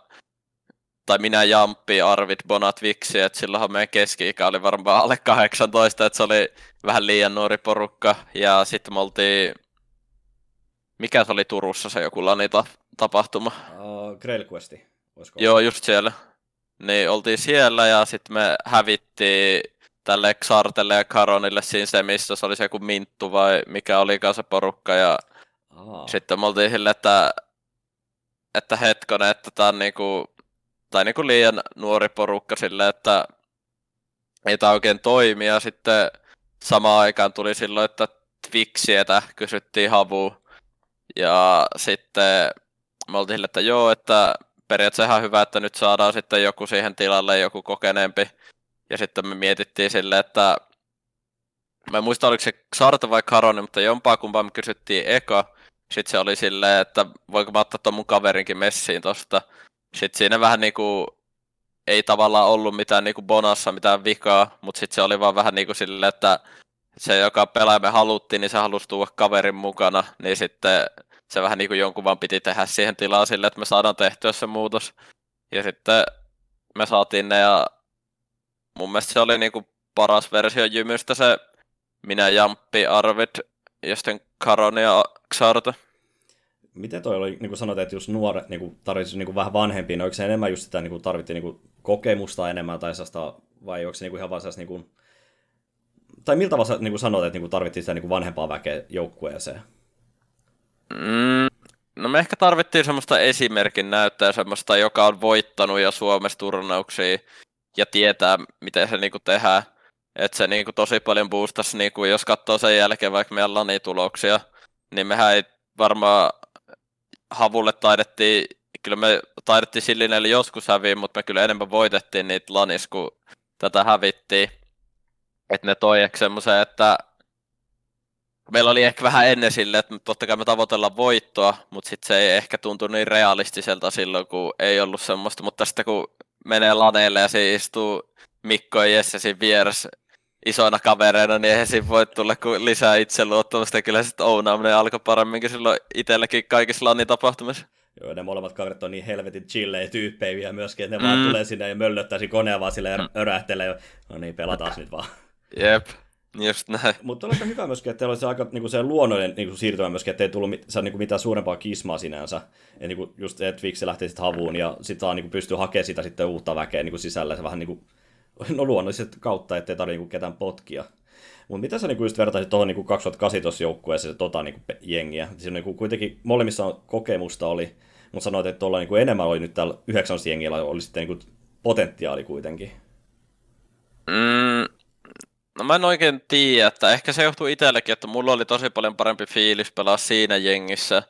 tai minä Jamppi, Arvid, Bona, Twixi, että silloinhan meidän keski-ikä oli varmaan alle 18, että se oli vähän liian nuori porukka ja sitten me oltiin mikä se oli Turussa se joku lanita tapahtuma? Uh, Grail Questi, Joo, just siellä. Niin oltiin siellä ja sitten me hävittiin tälle Xartelle ja Karonille siinä se, missä se oli se joku Minttu vai mikä olikaan se porukka. Ja Aa. sitten me oltiin sille, että, että hetkonen, että tämä on niinku, tai niinku liian nuori porukka sille, että ei tämä oikein toimi. Ja sitten samaan aikaan tuli silloin, että Twixietä kysyttiin havu. Ja sitten me oltiin sille, että joo, että periaatteessa ihan hyvä, että nyt saadaan sitten joku siihen tilalle, joku kokeneempi ja sitten me mietittiin silleen, että mä en muista oliko se Xarta vai Karone, mutta jompaa kumpaa me kysyttiin eka. Sitten se oli silleen, että voinko mä ottaa ton mun kaverinkin messiin tosta. Sitten siinä vähän niinku ei tavallaan ollut mitään niinku bonassa mitään vikaa, mutta sitten se oli vaan vähän niinku silleen, että se, joka pelaaja haluttiin, niin se halusi tuoda kaverin mukana, niin sitten se vähän niin kuin jonkun vaan piti tehdä siihen tilaan sille, että me saadaan tehtyä se muutos. Ja sitten me saatiin ne ja mun mielestä se oli niin kuin paras versio Jymystä se minä, Jamppi, Arvid ja sitten Karon ja Xarta. Miten toi oli, niin kuin sanoit, että jos nuoret niin tarvitsisi niin vähän vanhempia, niin oliko se enemmän just sitä, niin kuin tarvittiin niin kuin kokemusta enemmän tai sellaista, vai onko se niin kuin ihan vaan sellaista, niin kuin, tai miltä tavalla niin kuin sanoit, että niin kuin tarvittiin sitä niin kuin vanhempaa väkeä joukkueeseen? Mm, no me ehkä tarvittiin semmoista esimerkin näyttää semmoista, joka on voittanut jo Suomessa turnauksia ja tietää, miten se niinku tehdään. Että se niinku tosi paljon boostasi, niinku, jos katsoo sen jälkeen vaikka meidän LANI-tuloksia, niin mehän ei varmaan havulle taidettiin, kyllä me taidettiin sillinelle joskus häviä, mutta me kyllä enemmän voitettiin niitä LANis, kun tätä hävittiin. Että ne toi semmoisen, että meillä oli ehkä vähän ennen sille, että totta kai me tavoitellaan voittoa, mutta sitten se ei ehkä tuntu niin realistiselta silloin, kun ei ollut semmoista, mutta sitten kun menee laneille ja se istuu Mikko ja Jesse siinä vieressä isoina kavereina, niin eihän siinä voi tulla kuin lisää itseluottamusta. Ja kyllä sitten ounaaminen alkoi paremminkin silloin itselläkin kaikissa lanin tapahtumissa. Joo, ne molemmat kaverit on niin helvetin chillejä tyyppejä myöskin, että ne mm. vaan tulee sinne ja möllöttää siinä koneen vaan silleen mm. örähtelee. No niin, pelataan nyt vaan. Jep. Just näin. Mutta on aika hyvä myöskin, että teillä oli se aika niin kuin se luonnollinen niin kuin siirtymä myöskin, että ei tullut mit, se, niin kuin mitään suurempaa kismaa sinänsä. Ja niin kuin just että Twix lähtee sitten havuun ja sitten saa niin kuin pystyy hakemaan sitä sitten uutta väkeä niin kuin sisällä. Se vähän niin kuin, no luonnolliset kautta, ettei tarvitse niin ketään potkia. Mutta mitä sä niinku just vertaisit tuohon niinku 2008 joukkueeseen se tota niinku jengiä? Siinä niinku kuitenkin molemmissa kokemusta oli, mutta sanoit, että tuolla niinku enemmän oli nyt täällä 9 jengillä oli sitten niinku potentiaali kuitenkin. Mm, No mä en oikein tiedä, että ehkä se johtuu itsellekin, että mulla oli tosi paljon parempi fiilis pelaa siinä jengissä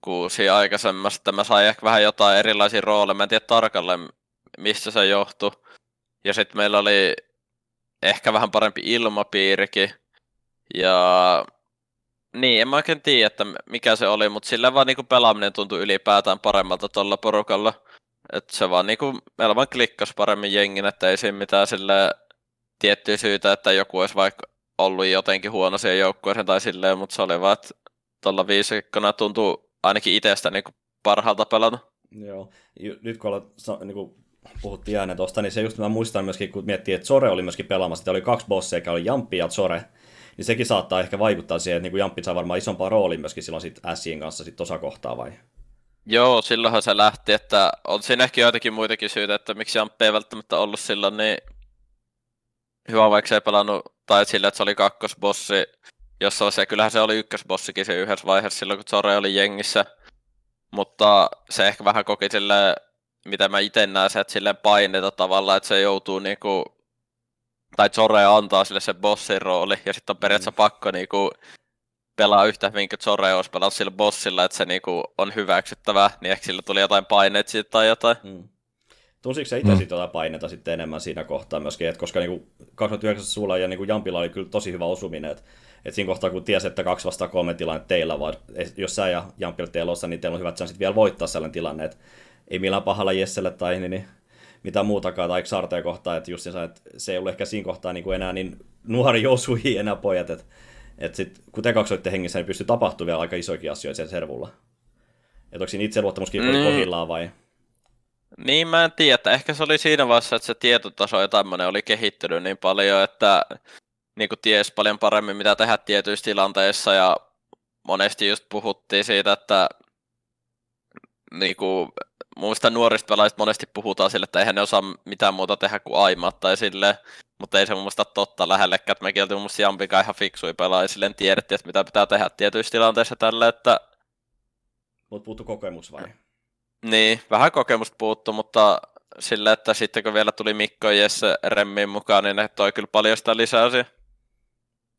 kuin siinä aikaisemmassa, että mä sain ehkä vähän jotain erilaisia rooleja, mä en tiedä tarkalleen mistä se johtui. Ja sitten meillä oli ehkä vähän parempi ilmapiirikin. Ja niin, en mä oikein tiedä, että mikä se oli, mutta sillä vaan niinku pelaaminen tuntui ylipäätään paremmalta tuolla porukalla. Että se vaan niinku, meillä vaan klikkas paremmin jengin, että ei siinä mitään sille tiettyä syytä, että joku olisi vaikka ollut jotenkin huono siihen joukkueeseen tai silleen, mutta se oli vaan, että tuolla viisikkona tuntuu ainakin itsestä niin parhaalta pelata. Joo, nyt kun ollaan, niin kuin puhuttiin ääneen tuosta, niin se just mä muistan myöskin, kun miettii, että Sore oli myöskin pelaamassa, että oli kaksi bossia, joka oli Jampi ja Sore, niin sekin saattaa ehkä vaikuttaa siihen, että niin kuin Jamppi saa varmaan isompaa roolia myöskin silloin sit Sien kanssa sit osa kohtaa vai? Joo, silloinhan se lähti, että on siinä ehkä joitakin muitakin syitä, että miksi Jamppi ei välttämättä ollut silloin niin hyvä, vaikka se ei pelannut, tai sillä, että se oli kakkosbossi, jossa se, kyllähän se oli ykkösbossikin se yhdessä vaiheessa silloin, kun Zore oli jengissä. Mutta se ehkä vähän koki sille, mitä mä itse näen, se, että silleen paineita tavallaan, että se joutuu niinku, tai Zore antaa sille se bossin rooli, ja sitten on periaatteessa mm. pakko niinku pelaa yhtä kuin Zore olisi pelannut sillä bossilla, että se niinku on hyväksyttävä, niin ehkä sillä tuli jotain paineita siitä tai jotain. Mm. Tunsitko se itse mm. tuota painetta sitten enemmän siinä kohtaa myöskin, että koska niin 2009 sulla ja niin kuin Jampilla oli kyllä tosi hyvä osuminen, että, että siinä kohtaa kun tiesi, että kaksi vastaan kolme tilanne teillä, vaan jos sä ja Jampi olette elossa, niin teillä on hyvä sitten vielä voittaa sellainen tilanne, että ei millään pahalla Jesselle tai niin, niin mitä muutakaan, tai Sarteen kohtaa, että just se, että se ei ollut ehkä siinä kohtaa niin kuin enää niin nuori Josui enää pojat, että, että sit, kun te kaksi olitte hengissä, niin pystyi tapahtumaan vielä aika isoikin asioita siellä servulla. Että onko siinä itseluottamuskin mm. kohillaan vai? Niin mä en tiedä, että ehkä se oli siinä vaiheessa, että se tietotaso ja tämmöinen oli kehittynyt niin paljon, että niin kuin ties paljon paremmin mitä tehdä tietyissä tilanteissa ja monesti just puhuttiin siitä, että niin kuin, muista nuorista pelaajista monesti puhutaan sille, että eihän ne osaa mitään muuta tehdä kuin aimat tai sille, mutta ei se mun mielestä totta lähellekään, että mekin oltiin mun mielestä Jampikaan ihan fiksui pelaaja, silleen tiedettiin, että mitä pitää tehdä tietyissä tilanteissa tälle, että... Mutta puuttu kokemus vai? Niin, vähän kokemusta puuttu, mutta sillä, että sitten kun vielä tuli Mikko ja Jesse Remmin mukaan, niin ne toi kyllä paljon sitä lisäysiä.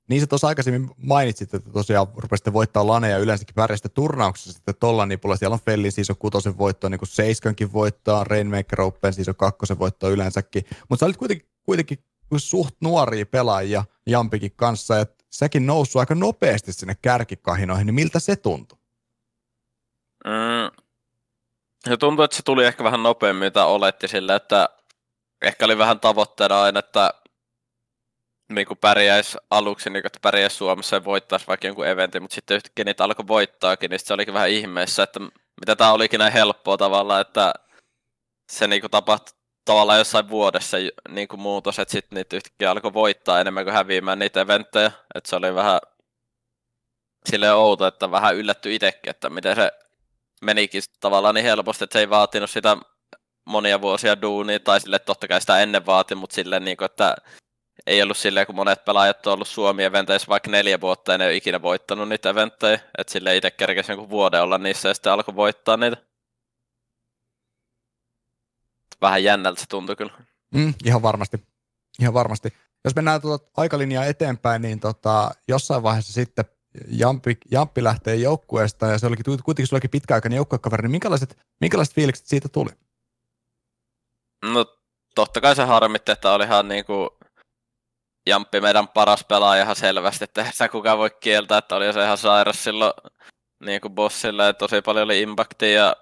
Niin sä tuossa aikaisemmin mainitsit, että tosiaan rupesitte voittaa laneja yleensäkin pärjästä turnauksessa sitten tuolla nipulla. Siellä on Fellin siis on kutosen voittoa, niin kuin Seiskönkin voittaa, Rainmaker Open siis on kakkosen voittoa yleensäkin. Mutta sä olit kuitenkin, kuitenkin suht nuoria pelaajia Jampikin kanssa, ja säkin noussut aika nopeasti sinne kärkikahinoihin, niin miltä se tuntui? Mm. Se tuntuu, että se tuli ehkä vähän nopeammin, mitä oletti sillä, että ehkä oli vähän tavoitteena aina, että niin kuin pärjäisi aluksi, niin kuin, että pärjäisi Suomessa ja voittaisi vaikka jonkun eventin, mutta sitten yhtäkkiä niitä alkoi voittaakin, niin se olikin vähän ihmeessä, että mitä tämä olikin näin helppoa tavallaan, että se niin kuin tapahtui tavallaan jossain vuodessa niin kuin muutos, että sitten niitä yhtäkkiä alkoi voittaa enemmän kuin häviämään niitä eventtejä, että se oli vähän silleen outo, että vähän yllätty itsekin, että miten se menikin tavallaan niin helposti, että se ei vaatinut sitä monia vuosia duunia, tai sille totta kai sitä ennen vaati, mutta silleen niin kuin, että ei ollut silleen, kun monet pelaajat on ollut Suomi-eventeissä vaikka neljä vuotta ja ne ei ole ikinä voittanut niitä eventtejä, että sille itse kerkesi jonkun vuoden olla niissä ja sitten alkoi voittaa niitä. Vähän jännältä se tuntui kyllä. Mm, ihan varmasti. Ihan varmasti. Jos mennään tuota aikalinjaa eteenpäin, niin tota, jossain vaiheessa sitten Jampi, Jamppi lähtee joukkueesta ja se olikin kuitenkin sullekin pitkäaikainen joukkuekaveri, niin minkälaiset, minkälaiset fiilikset siitä tuli? No totta kai se harmitti, että olihan niinku Jamppi meidän paras pelaaja ihan selvästi, että sitä kukaan voi kieltää, että oli se ihan sairas silloin niin kuin bossille, ja tosi paljon oli impaktia, ja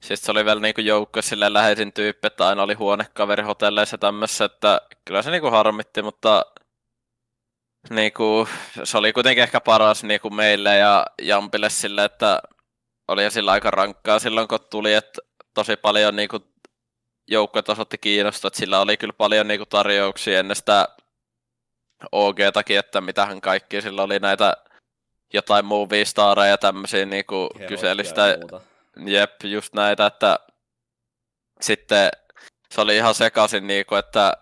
siis se oli vielä niin kuin joukko silleen läheisin tyyppi, että aina oli huonekaveri hotelleissa tämmössä, että kyllä se niin kuin harmitti, mutta niin kuin, se oli kuitenkin ehkä paras niin kuin meille ja Jampille sille, että oli sillä aika rankkaa silloin, kun tuli, että tosi paljon niin kuin, joukkueet osoitti kiinnostusta, että sillä oli kyllä paljon niin kuin, tarjouksia ennen sitä OG-takin, että mitähän kaikki sillä oli näitä jotain movie stareja ja tämmöisiä niinku kyselistä. Jep, just näitä, että sitten se oli ihan sekaisin niinku, että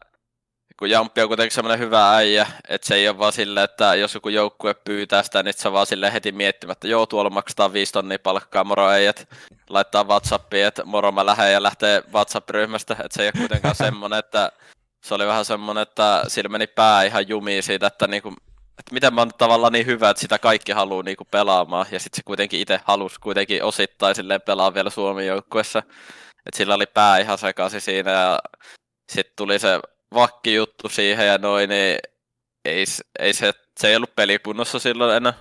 kun Jamppi on kuitenkin semmoinen hyvä äijä, että se ei ole vaan silleen, että jos joku joukkue pyytää sitä, niin se vaan sille heti miettimättä, joo tuolla maksetaan viisi tonnia palkkaa, moro äijät, laittaa Whatsappiin, että moro mä lähden ja lähtee WhatsApp-ryhmästä, että se ei ole kuitenkaan semmoinen, että se oli vähän semmoinen, että sillä meni pää ihan jumiin siitä, että, niinku, että miten mä oon tavallaan niin hyvä, että sitä kaikki haluaa niinku pelaamaan, ja sitten se kuitenkin itse halusi kuitenkin osittain silleen pelaa vielä Suomen joukkuessa. Että sillä oli pää ihan sekaisin siinä, ja sitten tuli se vakki-juttu siihen ja noin, niin ei, ei se, se ei ollut pelikunnossa silloin enää.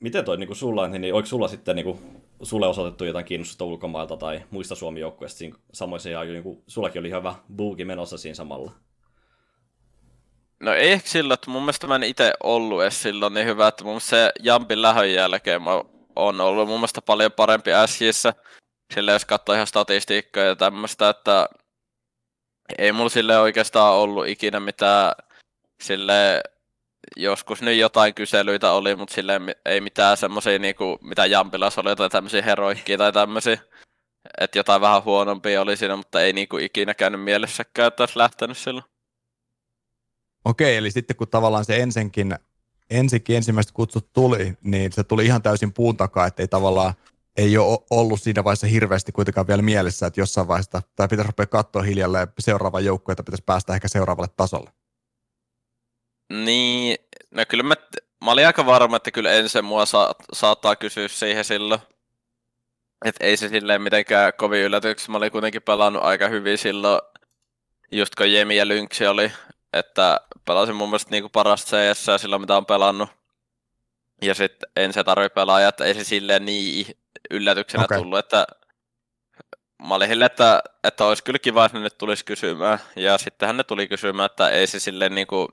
Miten toi niin sulla, niin oliko sulla sitten niin kuin, sulle osoitettu jotain kiinnostusta ulkomailta tai muista Suomi-joukkueista siinä samoissa ja niin kuin, sullakin oli hyvä buuki menossa siinä samalla? No ei ehkä silloin, että mun mielestä mä en itse ollut edes silloin niin hyvä, että mun mielestä se Jampin lähön jälkeen mä on ollut mun mielestä paljon parempi SJissä. Sille jos katsoo ihan statistiikkaa ja tämmöistä, että ei mulla sille oikeastaan ollut ikinä mitään sille joskus nyt jotain kyselyitä oli, mutta sille ei mitään semmoisia, niinku, mitä Jampilas oli, jotain tämmöisiä heroikkia tai tämmöisiä. Että jotain vähän huonompia oli siinä, mutta ei niinku ikinä käynyt mielessäkään, että olisi lähtenyt silloin. Okei, eli sitten kun tavallaan se ensinkin, ensinkin ensimmäiset kutsut tuli, niin se tuli ihan täysin puun takaa, että ei tavallaan ei ole ollut siinä vaiheessa hirveästi kuitenkaan vielä mielessä, että jossain vaiheessa, tai pitäisi rupea katsoa hiljalleen seuraava joukko, että pitäisi päästä ehkä seuraavalle tasolle. Niin, no kyllä mä, mä olin aika varma, että kyllä ensin mua sa, saattaa kysyä siihen silloin. Että ei se silleen mitenkään kovin yllätyksi. Mä olin kuitenkin pelannut aika hyvin silloin, just kun Jemi ja Lynxi oli. Että pelasin mun mielestä niinku parasta CS silloin, mitä on pelannut. Ja sitten en se tarvi pelaaja, että ei se silleen niin yllätyksenä okay. tullut, että mä olin sille, että, että olisi kyllä kiva, että ne nyt tulisi kysymään. Ja sittenhän ne tuli kysymään, että ei se silleen niinku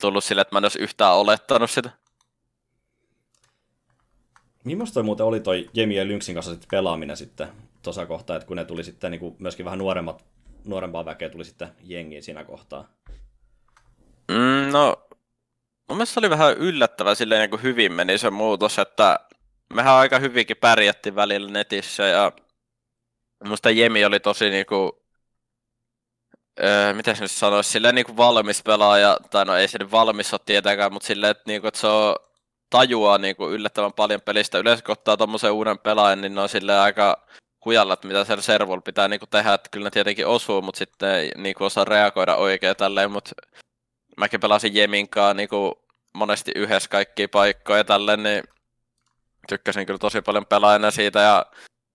tullut sille, että mä en olisi yhtään olettanut sitä. Millaista toi muuten oli toi Jemi ja Lynxin kanssa sitten pelaaminen sitten tuossa kohtaa, että kun ne tuli sitten niin kuin myöskin vähän nuoremmat, nuorempaa väkeä tuli sitten jengiin siinä kohtaa? Mm, no, mun mielestä oli vähän yllättävä silleen niin kuin hyvin meni se muutos, että mehän aika hyvinkin pärjättiin välillä netissä ja musta Jemi oli tosi niinku öö, miten se nyt sanoisi, silleen niin kuin valmis pelaaja, tai no ei se nyt valmis ole tietenkään, mutta silleen, että, niin kuin, että se on tajuaa niin kuin yllättävän paljon pelistä. Yleensä kun ottaa tuommoisen uuden pelaajan, niin ne on silleen aika kujalla, että mitä siellä servulla pitää niin kuin tehdä, että kyllä ne tietenkin osuu, mutta sitten ei niin kuin osaa reagoida oikein tälleen, mutta mäkin pelasin Jeminkaan niin kuin monesti yhdessä kaikkia paikkoja tälleen, niin tykkäsin kyllä tosi paljon pelaajana siitä ja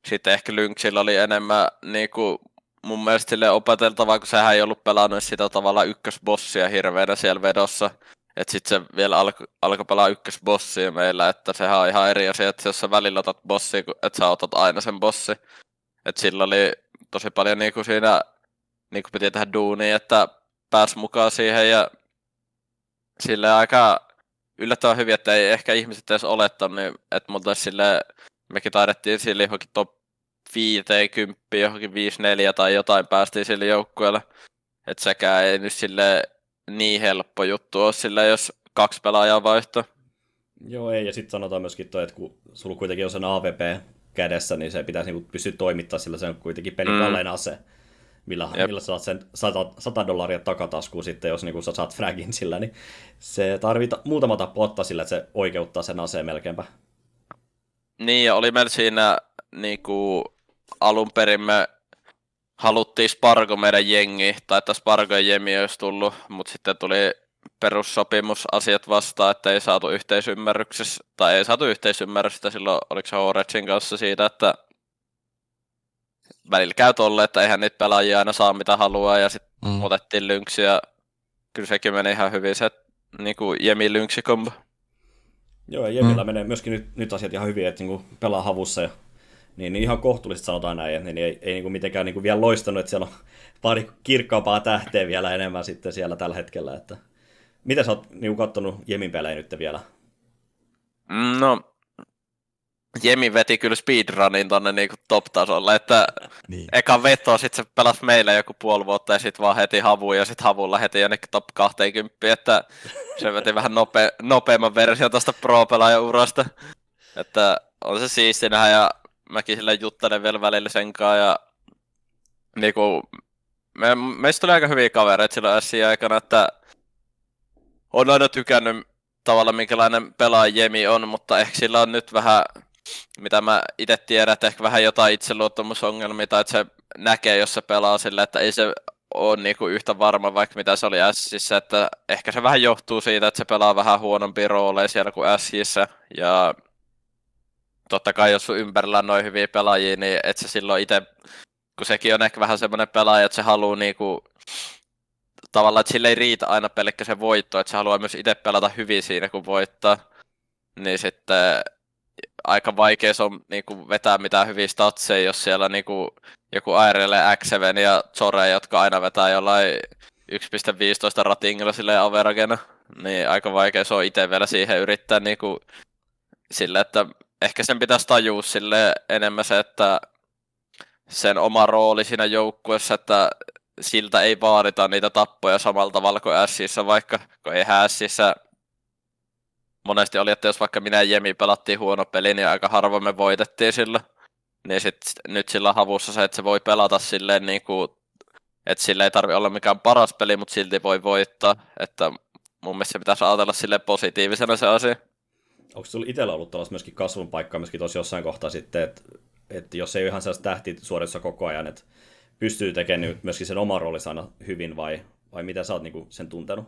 sitten ehkä Lynxillä oli enemmän niin kuin mun mielestä sille opeteltavaa, kun sehän ei ollut pelannut sitä tavalla ykkösbossia hirveänä siellä vedossa. Että sitten se vielä alkoi alko pelaa ykkösbossia meillä, että sehän on ihan eri asia, että jos sä välillä otat bossia, että sä otat aina sen bossi. Että sillä oli tosi paljon niinku siinä, niinku piti tehdä duunia, että pääs mukaan siihen ja sille aika yllättävän hyvin, että ei ehkä ihmiset edes olettanut, niin että mutta sille mekin taidettiin sille johonkin top 50, johonkin 5-4 tai jotain päästiin sille joukkueelle. Että sekään ei nyt sille niin helppo juttu ole sille, jos kaksi pelaajaa vaihto. Joo, ei, ja sitten sanotaan myöskin toi, että kun sulla kuitenkin on sen AVP kädessä, niin se pitäisi niinku pystyä toimittamaan, sillä se on kuitenkin pelin mm. ase. Millä, millä saat sen 100, 100 dollaria takataskuun sitten, jos niinku sä saat fragin sillä, niin se tarvita muutama tappo ottaa sillä, että se oikeuttaa sen aseen melkeinpä. Niin, ja oli meillä siinä niinku, alun perin me haluttiin Spargo meidän jengi, tai että Spargo ja Jemi olisi tullut, mutta sitten tuli perussopimusasiat vastaan, että ei saatu yhteisymmärryksessä, tai ei saatu yhteisymmärrystä silloin, oliko se Horetsin kanssa siitä, että välillä käy tolle, että eihän niitä pelaajia aina saa mitä haluaa, ja sitten mm. otettiin lynksi, ja kyllä sekin meni ihan hyvin se niin kuin Jemi lynksikombo. Joo, ja Jemillä mm. menee myöskin nyt, nyt asiat ihan hyvin, että niin pelaa havussa ja niin, niin ihan kohtuullisesti sanotaan näin, että niin ei, ei niin kuin mitenkään niin kuin vielä loistanut, että siellä on pari kirkkaampaa tähteä vielä enemmän sitten siellä tällä hetkellä. Että... Miten sä oot niin katsonut Jemin pelejä nyt vielä? No, Jemi veti kyllä speedrunin tonne niinku top-tasolle, että niin. eka veto, sit se pelasi meille joku puoli vuotta ja sit vaan heti havuun ja sit havulla heti jonnekin top 20, että se veti vähän nope, nopeamman versio tuosta pro-pelaajan urasta. Että on se siistinä ja mäkin sille juttelen vielä välillä sen kanssa ja niinku, me, meistä tuli aika hyviä kavereita silloin S-aikana, että on aina tykännyt tavallaan minkälainen pelaaja Jemi on, mutta ehkä sillä on nyt vähän, mitä mä itse tiedän, että ehkä vähän jotain itseluottamusongelmia, tai että se näkee, jos se pelaa sillä, että ei se ole niinku yhtä varma, vaikka mitä se oli Sissä, että ehkä se vähän johtuu siitä, että se pelaa vähän huonompi rooleja siellä kuin Sissä, ja totta kai jos sun ympärillä on noin hyviä pelaajia, niin et se silloin itse, kun sekin on ehkä vähän semmoinen pelaaja, että se haluaa niinku, tavallaan, että sille ei riitä aina pelkkä se voitto, että se haluaa myös itse pelata hyvin siinä, kun voittaa. Niin sitten aika vaikea se on niinku, vetää mitään hyviä statseja, jos siellä niinku, joku Airelle X7 ja Zore, jotka aina vetää jollain 1.15 ratingilla silleen averagena, niin aika vaikea se on itse vielä siihen yrittää niinku, sille, että ehkä sen pitäisi tajua sille enemmän se, että sen oma rooli siinä joukkueessa, että siltä ei vaadita niitä tappoja samalla tavalla kuin Sissä, vaikka kun ei Sissä monesti oli, että jos vaikka minä ja Jemi pelattiin huono peli, niin aika harvoin me voitettiin sillä. Niin sit, nyt sillä havussa se, että se voi pelata silleen niin kuin, että sillä ei tarvi olla mikään paras peli, mutta silti voi voittaa. Että mun mielestä se pitäisi ajatella sille positiivisena se asia onko sinulla itsellä ollut tällaista myöskin kasvun paikkaa myöskin tuossa jossain kohtaa sitten, että, että jos ei ole ihan sellaista tähtisuorissa koko ajan, että pystyy tekemään myöskin sen oman roolinsa aina hyvin vai, vai mitä sä oot niin sen tuntenut?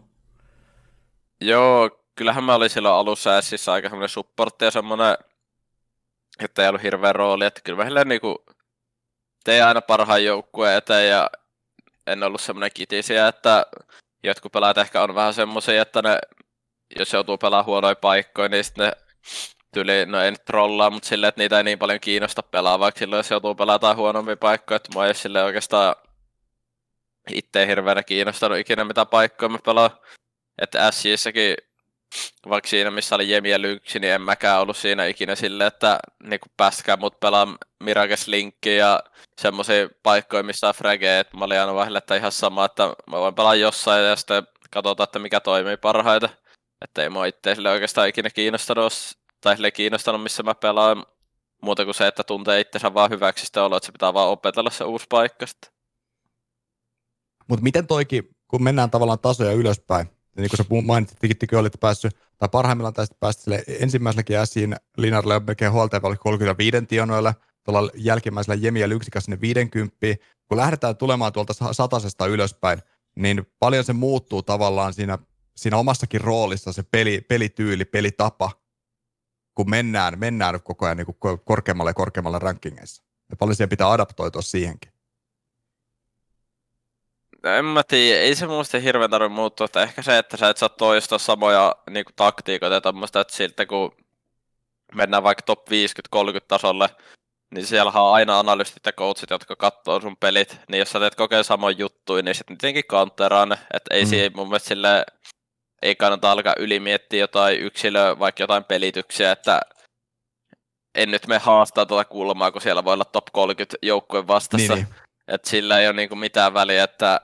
Joo, kyllähän mä olin silloin alussa Sissä aika semmoinen supportti ja semmoinen, että ei ollut hirveä rooli, että kyllä mä niinku tein aina parhaan joukkueen eteen ja en ollut semmoinen kitisiä, että jotkut pelaajat ehkä on vähän semmoisia, että ne jos joutuu pelaamaan huonoja paikkoja, niin sitten ne tyli, no ei nyt trollaa, mutta silleen, että niitä ei niin paljon kiinnosta pelaa, vaikka silloin jos joutuu pelaamaan huonompia paikkoja, että mua ei sille oikeastaan itse hirveänä kiinnostanut ikinä mitä paikkoja mä pelaan. Että SJssäkin, vaikka siinä missä oli Jemi ja Lynksi, niin en mäkään ollut siinä ikinä silleen, että niinku päästäkää mut pelaa Mirages Linkki ja semmoisia paikkoja, missä on frage, että mä olin aina vähän, että ihan sama, että mä voin pelaa jossain ja sitten katsotaan, että mikä toimii parhaiten. Että ei mua itse sille oikeastaan ikinä kiinnostanut, tai sille kiinnostanut, missä mä pelaan, muuta kuin se, että tuntee itsensä vaan hyväksi sitä oloa, että se pitää vaan opetella se uusi paikka sitten. Mutta miten toikin, kun mennään tavallaan tasoja ylöspäin, niin kuin sä mainitsit, että olit päässyt, tai parhaimmillaan tästä päästä sille ensimmäiselläkin äsiin Linarille melkein huoltaja oli 35 tionoilla, tuolla jälkimmäisellä Jemi ja Lyksikas sinne 50. Kun lähdetään tulemaan tuolta satasesta ylöspäin, niin paljon se muuttuu tavallaan siinä siinä omassakin roolissa se peli, pelityyli, pelitapa, kun mennään, mennään koko ajan niin kuin korkeammalle ja korkeammalle rankingeissa. Ja paljon siihen pitää adaptoitua siihenkin. En mä tiedä, ei se muista hirveän tarvitse muuttua, että ehkä se, että sä et saa toistaa samoja niin kuin, taktiikoita ja tämmöistä, että siltä kun mennään vaikka top 50-30 tasolle, niin siellä on aina analystit ja coachit, jotka katsoo sun pelit, niin jos sä teet kokeen samoin juttuja, niin sitten tietenkin counteraan ne, että ei mm. siihen mun mielestä sille ei kannata alkaa ylimiettiä jotain yksilöä, vaikka jotain pelityksiä, että en nyt me haastaa tuota kulmaa, kun siellä voi olla top 30 joukkueen vastassa. Niin, niin. Että sillä ei ole niinku mitään väliä, että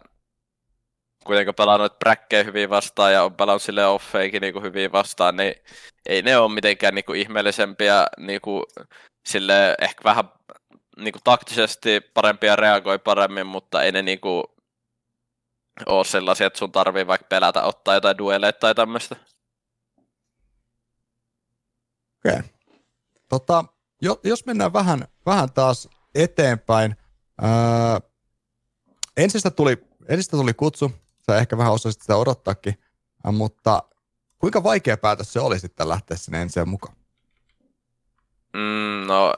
kuitenkin pelannut bräkkejä hyvin vastaan ja on pelannut sille offeikin niinku hyvin vastaan, niin ei ne ole mitenkään niinku ihmeellisempiä, niinku, sille ehkä vähän niinku taktisesti parempia reagoi paremmin, mutta ei ne niinku ole sellaisia, että sun tarvii vaikka pelätä ottaa jotain dueleita tai tämmöistä. Okei. Okay. Tota, jos mennään vähän, vähän taas eteenpäin. Ää, ensistä, tuli, ensistä tuli kutsu, sä ehkä vähän osasit sitä odottaakin, mutta kuinka vaikea päätös se oli sitten lähteä sinne ensin mukaan? Mm, no,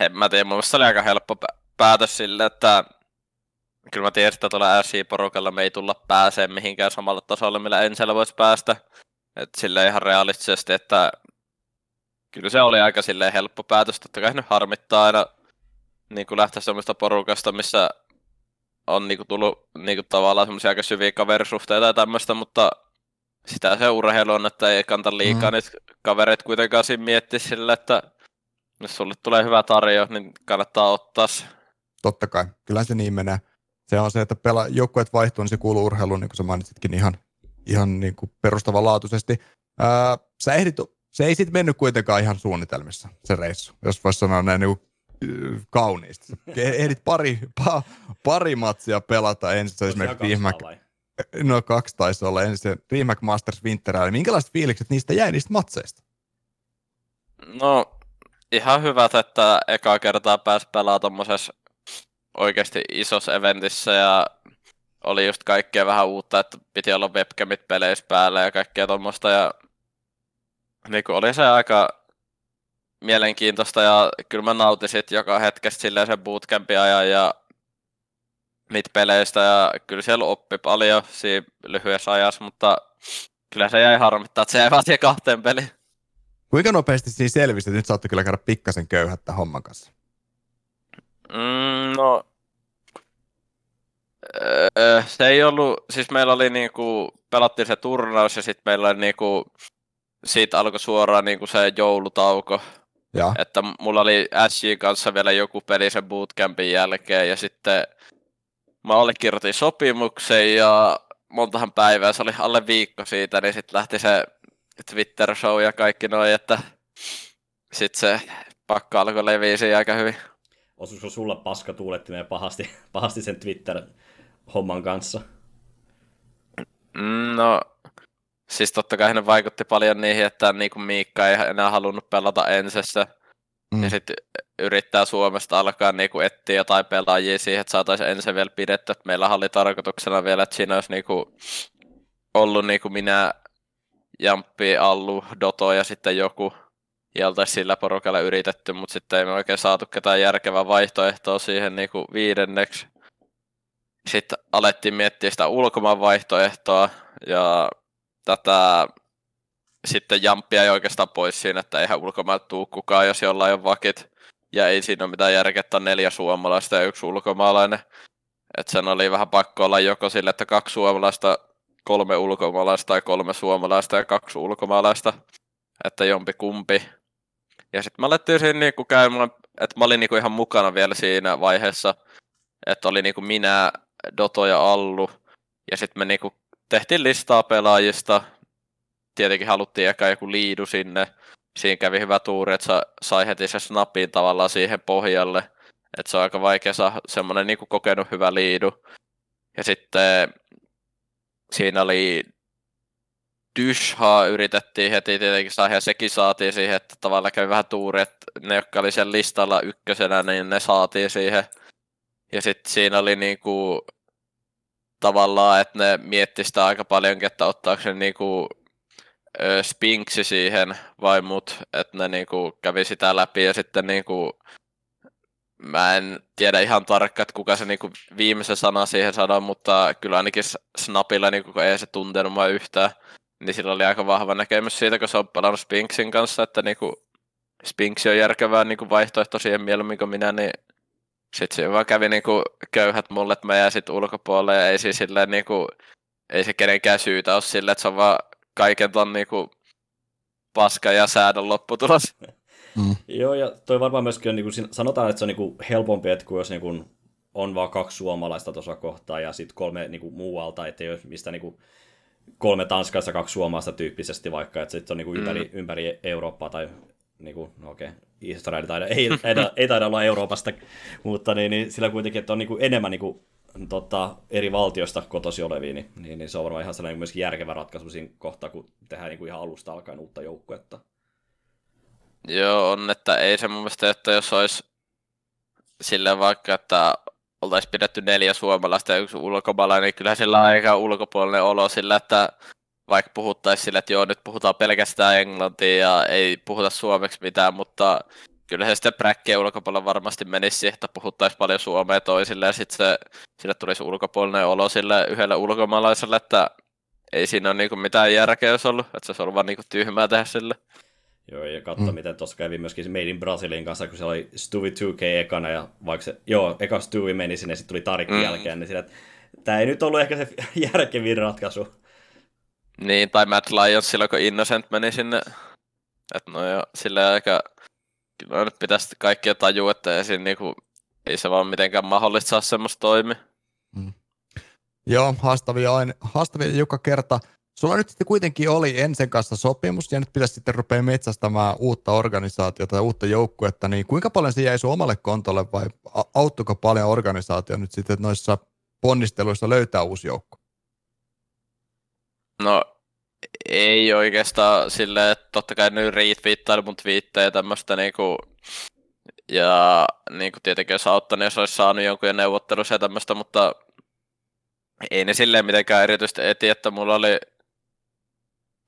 en mä tiedä, mun se oli aika helppo päätös sille, että kyllä mä tiedän, että tuolla SI-porukalla me ei tulla pääsee mihinkään samalle tasolle, millä Ensellä voisi päästä. että sille ihan realistisesti, että kyllä se oli aika silleen helppo päätös. Totta kai nyt harmittaa aina niin kuin lähteä semmoista porukasta, missä on niin kuin tullut niin kuin tavallaan semmoisia aika syviä kaverisuhteita ja tämmöistä, mutta sitä se urheilu on, että ei kanta liikaa mm. niitä kavereita kuitenkaan siinä miettiä sillä, että jos sulle tulee hyvä tarjo, niin kannattaa ottaa se. Totta kai, kyllä se niin menee. Se on se, että pela, joukkueet vaihtuu, niin se kuuluu urheiluun, niin kuin sä mainitsitkin ihan, ihan niin kuin perustavanlaatuisesti. Ää, sä ehdit se ei sitten mennyt kuitenkaan ihan suunnitelmissa, se reissu, jos voisi sanoa näin niin kauniisti. Ehdit pari, pa, pari matsia pelata ensin, esimerkiksi Riihimäk, no kaksi taisi olla ensin Riihimäk Masters Winter Rally. Minkälaiset fiilikset niistä jäi niistä matseista? No ihan hyvät, että eka kertaa pääsi pelaamaan tuommoisessa oikeasti isossa eventissä ja oli just kaikkea vähän uutta, että piti olla webcamit peleissä päällä ja kaikkea tuommoista ja niin oli se aika mielenkiintoista ja kyllä mä nautin sit joka hetkestä silleen sen bootcampin ajan ja niitä peleistä ja kyllä siellä oppi paljon siinä lyhyessä ajassa, mutta kyllä se jäi harmittaa, että se jäi vaan kahteen peliin. Kuinka nopeasti siinä selvisi, että nyt saatte kyllä käydä pikkasen köyhättä homman kanssa? Mm, no, öö, se ei ollut, siis meillä oli niinku, pelattiin se turnaus ja sitten meillä oli niinku siitä alkoi suoraan niin kuin se joulutauko. Ja. Että mulla oli SJ kanssa vielä joku peli sen bootcampin jälkeen ja sitten mä allekirjoitin sopimuksen ja montahan päivää, se oli alle viikko siitä, niin sitten lähti se Twitter-show ja kaikki noin, että sitten se pakka alkoi leviä aika hyvin. Osuiko sulla paska tuulettimeen pahasti, pahasti sen Twitter-homman kanssa? Mm, no, Siis totta kai ne vaikutti paljon niihin, että niin kuin Miikka ei enää halunnut pelata ensessä. Mm. Ja sitten yrittää Suomesta alkaa niin kuin etsiä jotain pelaajia siihen, että saataisiin ensin vielä pidetty. Että meillä oli tarkoituksena vielä, että siinä olisi niin kuin ollut niin kuin minä, Jamppi, Allu, Doto ja sitten joku, ja oltaisiin sillä porukalla yritetty, mutta sitten ei me oikein saatu ketään järkevää vaihtoehtoa siihen niin kuin viidenneksi. Sitten alettiin miettiä sitä ulkomaan vaihtoehtoa, ja tätä sitten jamppia ei oikeastaan pois siinä, että eihän ulkomailta tuu kukaan, jos jollain on vakit. Ja ei siinä ole mitään järkeä, että neljä suomalaista ja yksi ulkomaalainen. Että sen oli vähän pakko olla joko sille, että kaksi suomalaista, kolme ulkomaalaista tai kolme suomalaista ja kaksi ulkomaalaista. Että jompi kumpi. Ja sitten mä alettiin siinä niinku käymään, että mä olin niinku ihan mukana vielä siinä vaiheessa, että oli niinku minä, Doto ja Allu. Ja sitten me niinku tehtiin listaa pelaajista. Tietenkin haluttiin ehkä joku liidu sinne. Siinä kävi hyvä tuuri, että sa, sai heti se snapin tavallaan siihen pohjalle. Että se on aika vaikea saada semmoinen niin kokenut hyvä liidu. Ja sitten siinä oli Dyshaa yritettiin heti tietenkin saada, ja sekin saatiin siihen, että tavallaan kävi vähän tuuri, että ne, jotka oli siellä listalla ykkösenä, niin ne saatiin siihen. Ja sitten siinä oli niinku tavallaan, että ne miettii sitä aika paljon, että ottaako ne niinku Spinksi siihen vai mut, että ne niinku kävi sitä läpi ja sitten niinku mä en tiedä ihan tarkkaan, että kuka se niinku viimeisen sana siihen sanoi, mutta kyllä ainakin Snapilla, niinku, kun ei se tuntenut mua yhtään, niin sillä oli aika vahva näkemys siitä, kun se on pelannut Spinksin kanssa, että niinku, Spinks on järkevää niinku vaihtoehto siihen mieluummin kuin minä, niin sitten se vaan kävi niinku köyhät mulle, että mä jäin ulkopuolelle ja ei siis silleen niinku, ei se kenenkään syytä ole silleen, että se on vaan kaiken ton niinku paska ja säädön lopputulos. Mm. Joo, ja toi varmaan myöskin, niin kuin sanotaan, että se on niin kuin helpompi, että kun jos niin kuin on vaan kaksi suomalaista tuossa kohtaa ja sitten kolme niin kuin muualta, että ei ole mistä niin kuin kolme Tanskassa, kaksi suomalaista tyyppisesti vaikka, että sitten on niin kuin ympäri, mm. ympäri Eurooppaa tai niin kuin, no okei, Israel taida, ei, ei, ei taida olla Euroopasta, mutta niin, niin sillä kuitenkin, että on niin kuin enemmän niin kuin, tota, eri valtioista kotosi olevia, niin, niin, niin se on varmaan ihan sellainen myöskin järkevä ratkaisu siinä kohtaa, kun tehdään niin kuin ihan alusta alkaen uutta joukkuetta. Joo, on, että ei se mun mielestä, että jos olisi silleen vaikka, että oltaisiin pidetty neljä suomalaista ja yksi ulkomaalainen, niin kyllähän sillä on aika ulkopuolinen olo sillä, että vaikka puhuttaisiin sille, että joo, nyt puhutaan pelkästään englantia ja ei puhuta suomeksi mitään, mutta kyllä se sitten präkkien ulkopuolella varmasti menisi siihen, että puhuttaisiin paljon suomea toisille ja sitten se, sille tulisi ulkopuolinen olo sille yhdelle ulkomaalaiselle, että ei siinä ole niinku mitään järkeä jos ollut, että se on vaan niinku tyhmää tehdä sille. Joo, ja katso, mm. miten tuossa kävi myöskin se Made in Brasilin kanssa, kun se oli Stewie 2K ekana, ja vaikka se, joo, eka Stewie meni sinne, sitten tuli Tarik mm. jälkeen, niin sillä, että tämä ei nyt ollut ehkä se järkevin ratkaisu. Niin, tai Matt Lyons silloin, kun Innocent meni sinne. Että no joo, sillä aika... Kyllä nyt pitäisi kaikkia tajua, että siinä niinku, ei se vaan mitenkään mahdollista saa semmoista toimia. Mm. Joo, haastavia, aina, haastavia joka kerta. Sulla nyt sitten kuitenkin oli Ensen kanssa sopimus ja nyt pitäisi sitten rupea metsästämään uutta organisaatiota ja uutta joukkuetta, niin kuinka paljon se jäi sun omalle kontolle vai auttuiko paljon organisaatio nyt sitten noissa ponnisteluissa löytää uusi joukko? No ei oikeastaan silleen, että totta kai nyt retweettaili mun twiittejä ja tämmöistä niinku, ja niinku tietenkin jos auttanut, jos olisi saanut jonkun neuvottelussa ja tämmöistä, mutta ei ne silleen mitenkään erityisesti eti, että mulla oli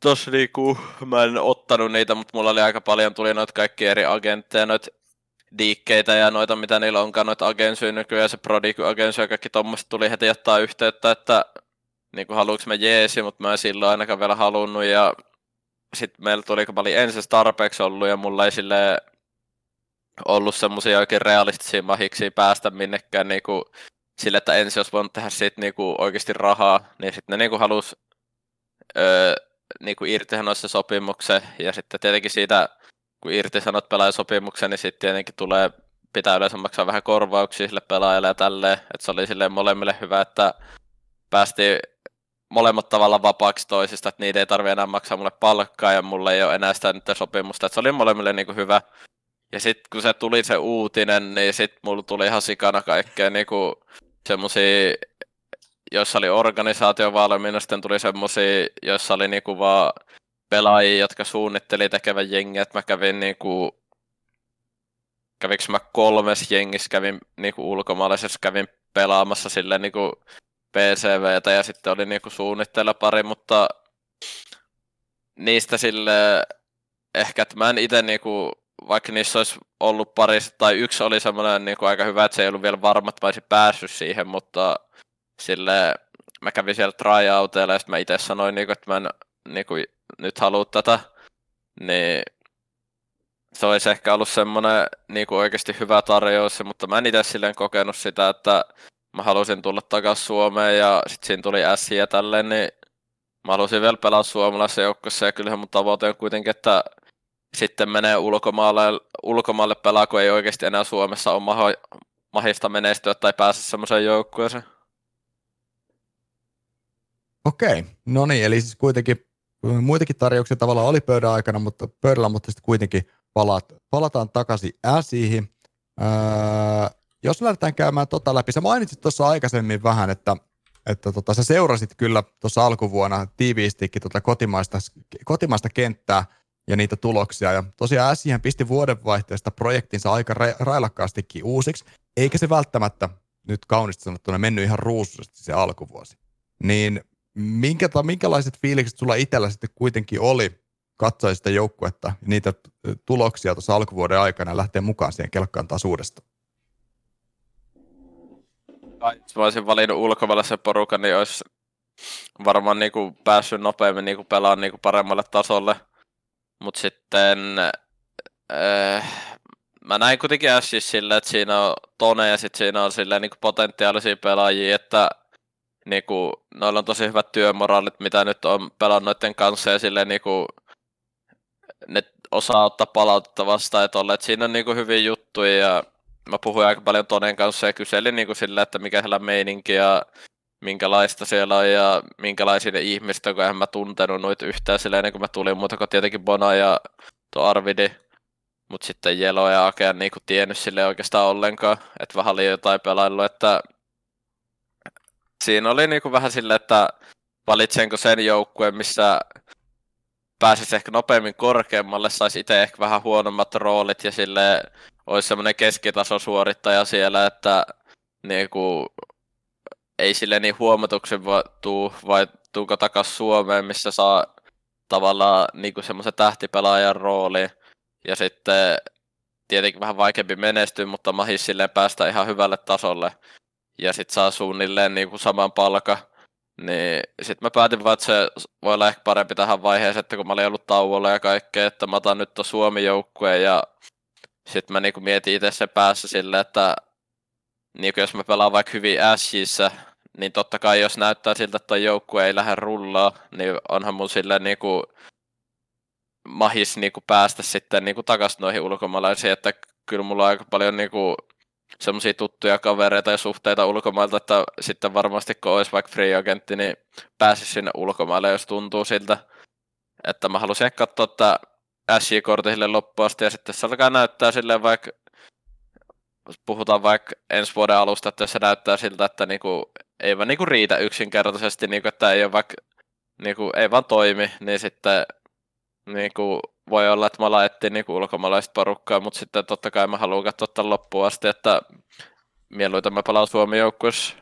tossa niinku, mä en ottanut niitä, mutta mulla oli aika paljon, tuli noita kaikki eri agentteja, noita diikkeitä ja noita, mitä niillä onkaan, noita agensyjä nykyään, se Prodigy agensyjä ja kaikki tuommoista tuli heti ottaa yhteyttä, että niinku haluuks mä jeesi, mutta mä en silloin ainakaan vielä halunnut, ja sitten meillä tuli, kun mä olin ensin tarpeeksi ollut, ja mulla ei sille ollut semmoisia oikein realistisia mahiksi päästä minnekään niinku, sille, että ensin jos voinut tehdä siitä niinku oikeasti rahaa, niin sitten ne niinku halus öö, niin kuin irtisanoisi sopimuksen, ja sitten tietenkin siitä, kun irtisanot pelaajasopimuksen, niin sitten tietenkin tulee, pitää yleensä maksaa vähän korvauksia sille pelaajalle ja tälleen, että se oli silleen molemmille hyvä, että päästiin molemmat tavalla vapaaksi toisista, että niitä ei tarvitse enää maksaa mulle palkkaa ja mulle ei ole enää sitä nyt sopimusta, että se oli molemmille niin kuin hyvä. Ja sitten kun se tuli se uutinen, niin sitten mulla tuli ihan sikana kaikkea niin semmoisia joissa oli organisaatio valmiina, sitten tuli semmosia, joissa oli niinku vaan pelaajia, jotka suunnitteli tekevän jengiä, että mä kävin niinku kävinkö mä kolmes jengissä, kävin niinku ulkomaalaisessa, kävin pelaamassa sille niinku PCVtä ja sitten oli niinku suunnitteilla pari, mutta niistä sille ehkä, että mä en itse niinku, vaikka niissä olisi ollut pari, tai yksi oli semmoinen niinku aika hyvä, että se ei ollut vielä varma, että mä olisin päässyt siihen, mutta sille mä kävin siellä tryouteilla ja sitten mä itse sanoin, niin kuin, että mä en niin kuin, nyt halua tätä, niin se olisi ehkä ollut semmoinen niin kuin oikeasti hyvä tarjous, mutta mä en itse silleen kokenut sitä, että mä halusin tulla takaisin Suomeen ja sitten siinä tuli S ja tälleen, niin mä halusin vielä pelaa suomalaisessa joukkossa ja kyllähän mun tavoite on kuitenkin, että sitten menee ulkomaalle, ulkomaalle pelaa, kun ei oikeasti enää Suomessa ole mahista menestyä tai pääse semmoiseen joukkueeseen. Okei, no niin, eli siis kuitenkin muitakin tarjouksia tavallaan oli pöydän aikana, mutta pöydällä, mutta sitten kuitenkin palat, palataan takaisin äsiihin. Öö, jos lähdetään käymään tota läpi, sä mainitsit tuossa aikaisemmin vähän, että, että tota, sä seurasit kyllä tuossa alkuvuonna tiiviistikin tota kotimaista, kotimaista kenttää ja niitä tuloksia. Ja tosiaan Äsihän pisti vuodenvaihteesta projektinsa aika ra- railakkaastikin uusiksi, eikä se välttämättä nyt kaunisti sanottuna mennyt ihan ruusuisesti se alkuvuosi. Niin minkä, minkälaiset fiilikset sulla itsellä sitten kuitenkin oli katsoa sitä joukkuetta ja niitä tuloksia tuossa alkuvuoden aikana lähteä mukaan siihen kelkkaan taas uudestaan? Jos mä olisin valinnut ulkomailla porukan, niin olisi varmaan niinku päässyt nopeammin niinku pelaamaan niinku paremmalle tasolle. Mutta sitten äh, mä näin kuitenkin Ashis sillä, että siinä on Tone ja sitten siinä on silleen niinku potentiaalisia pelaajia, että niinku, noilla on tosi hyvät työmoraalit, mitä nyt on pelannut noiden kanssa ja silleen niinku, ne osaa ottaa palautetta vastaan, että olleet siinä on niinku hyviä juttuja ja mä puhuin aika paljon Tonen kanssa ja kyselin niinku sillä, että mikä siellä meininki ja minkälaista siellä on ja minkälaisia on, kun en mä tuntenut noita yhtään silleen ennen kuin mä tulin, muuta kuin tietenkin Bona ja tuo Arvidi. Mutta sitten Jelo ja Ake en niinku tiennyt sille oikeastaan ollenkaan, että vähän oli jotain pelaillut, että siinä oli niinku vähän silleen, että valitsenko sen joukkueen, missä pääsisi ehkä nopeammin korkeammalle, saisi itse ehkä vähän huonommat roolit ja sille olisi semmoinen keskitaso suorittaja siellä, että niinku, ei sille niin huomatuksen va- tuu, vai tuuko takas Suomeen, missä saa tavallaan niinku semmoisen tähtipelaajan rooli. Ja sitten tietenkin vähän vaikeampi menestyä, mutta mahis silleen päästä ihan hyvälle tasolle. Ja sitten saa suunnilleen niinku saman palkan. Niin sitten mä päätin vaan, että se voi olla ehkä parempi tähän vaiheeseen, että kun mä olin ollut tauolla ja kaikkea, että mä otan nyt tuon Suomi-joukkueen ja sitten mä niinku mietin itse sen päässä silleen, että niinku jos mä pelaan vaikka hyvin Ashissä, niin totta kai jos näyttää siltä, että joukkue ei lähde rullaa, niin onhan mun silleen niinku mahis niinku päästä sitten niinku takaisin noihin ulkomaalaisiin, että kyllä mulla on aika paljon niinku semmoisia tuttuja kavereita ja suhteita ulkomailta, että sitten varmasti kun olisi vaikka free agentti, niin pääsisi sinne ulkomaille, jos tuntuu siltä. Että mä haluaisin katsoa, että SJ-kortti sille loppuun asti, ja sitten se alkaa näyttää silleen vaikka, puhutaan vaikka ensi vuoden alusta, että se näyttää siltä, että niinku, ei vaan niinku riitä yksinkertaisesti, niinku, että ei ole vaikka, niinku, ei vaan toimi, niin sitten niinku, voi olla, että mä laettiin niinku ulkomaalaista porukkaa, mutta sitten totta kai mä haluan katsoa tämän loppuun asti, että mieluiten mä palaan Suomen joukkueessa.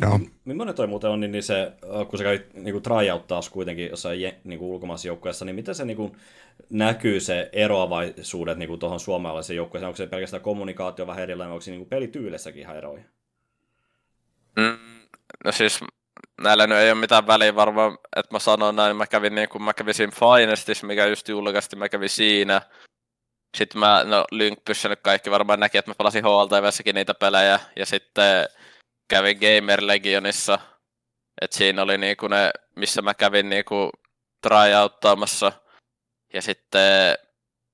Joo. Millainen toi muuten on, niin, niin se, kun sä kävit niin tryout taas kuitenkin jossain niin kuin ulkomaisessa joukkueessa, niin miten se niin kuin, näkyy se eroavaisuudet niin tuohon suomalaiseen joukkueeseen? Onko se pelkästään kommunikaatio vähän erilainen, onko se niin pelityylissäkin ihan eroja? Mm, no siis näillä nyt ei ole mitään väliä varmaan, että mä sanon näin, mä kävin niin kuin mä kävin siinä Finestissa, mikä just julkaistiin, mä kävin siinä. Sitten mä, no Lynkpyssä nyt kaikki varmaan näki, että mä pelasin HLTVssäkin niitä pelejä, ja sitten kävin Gamer Legionissa, että siinä oli niinku ne, missä mä kävin niinku tryouttamassa. Ja sitten,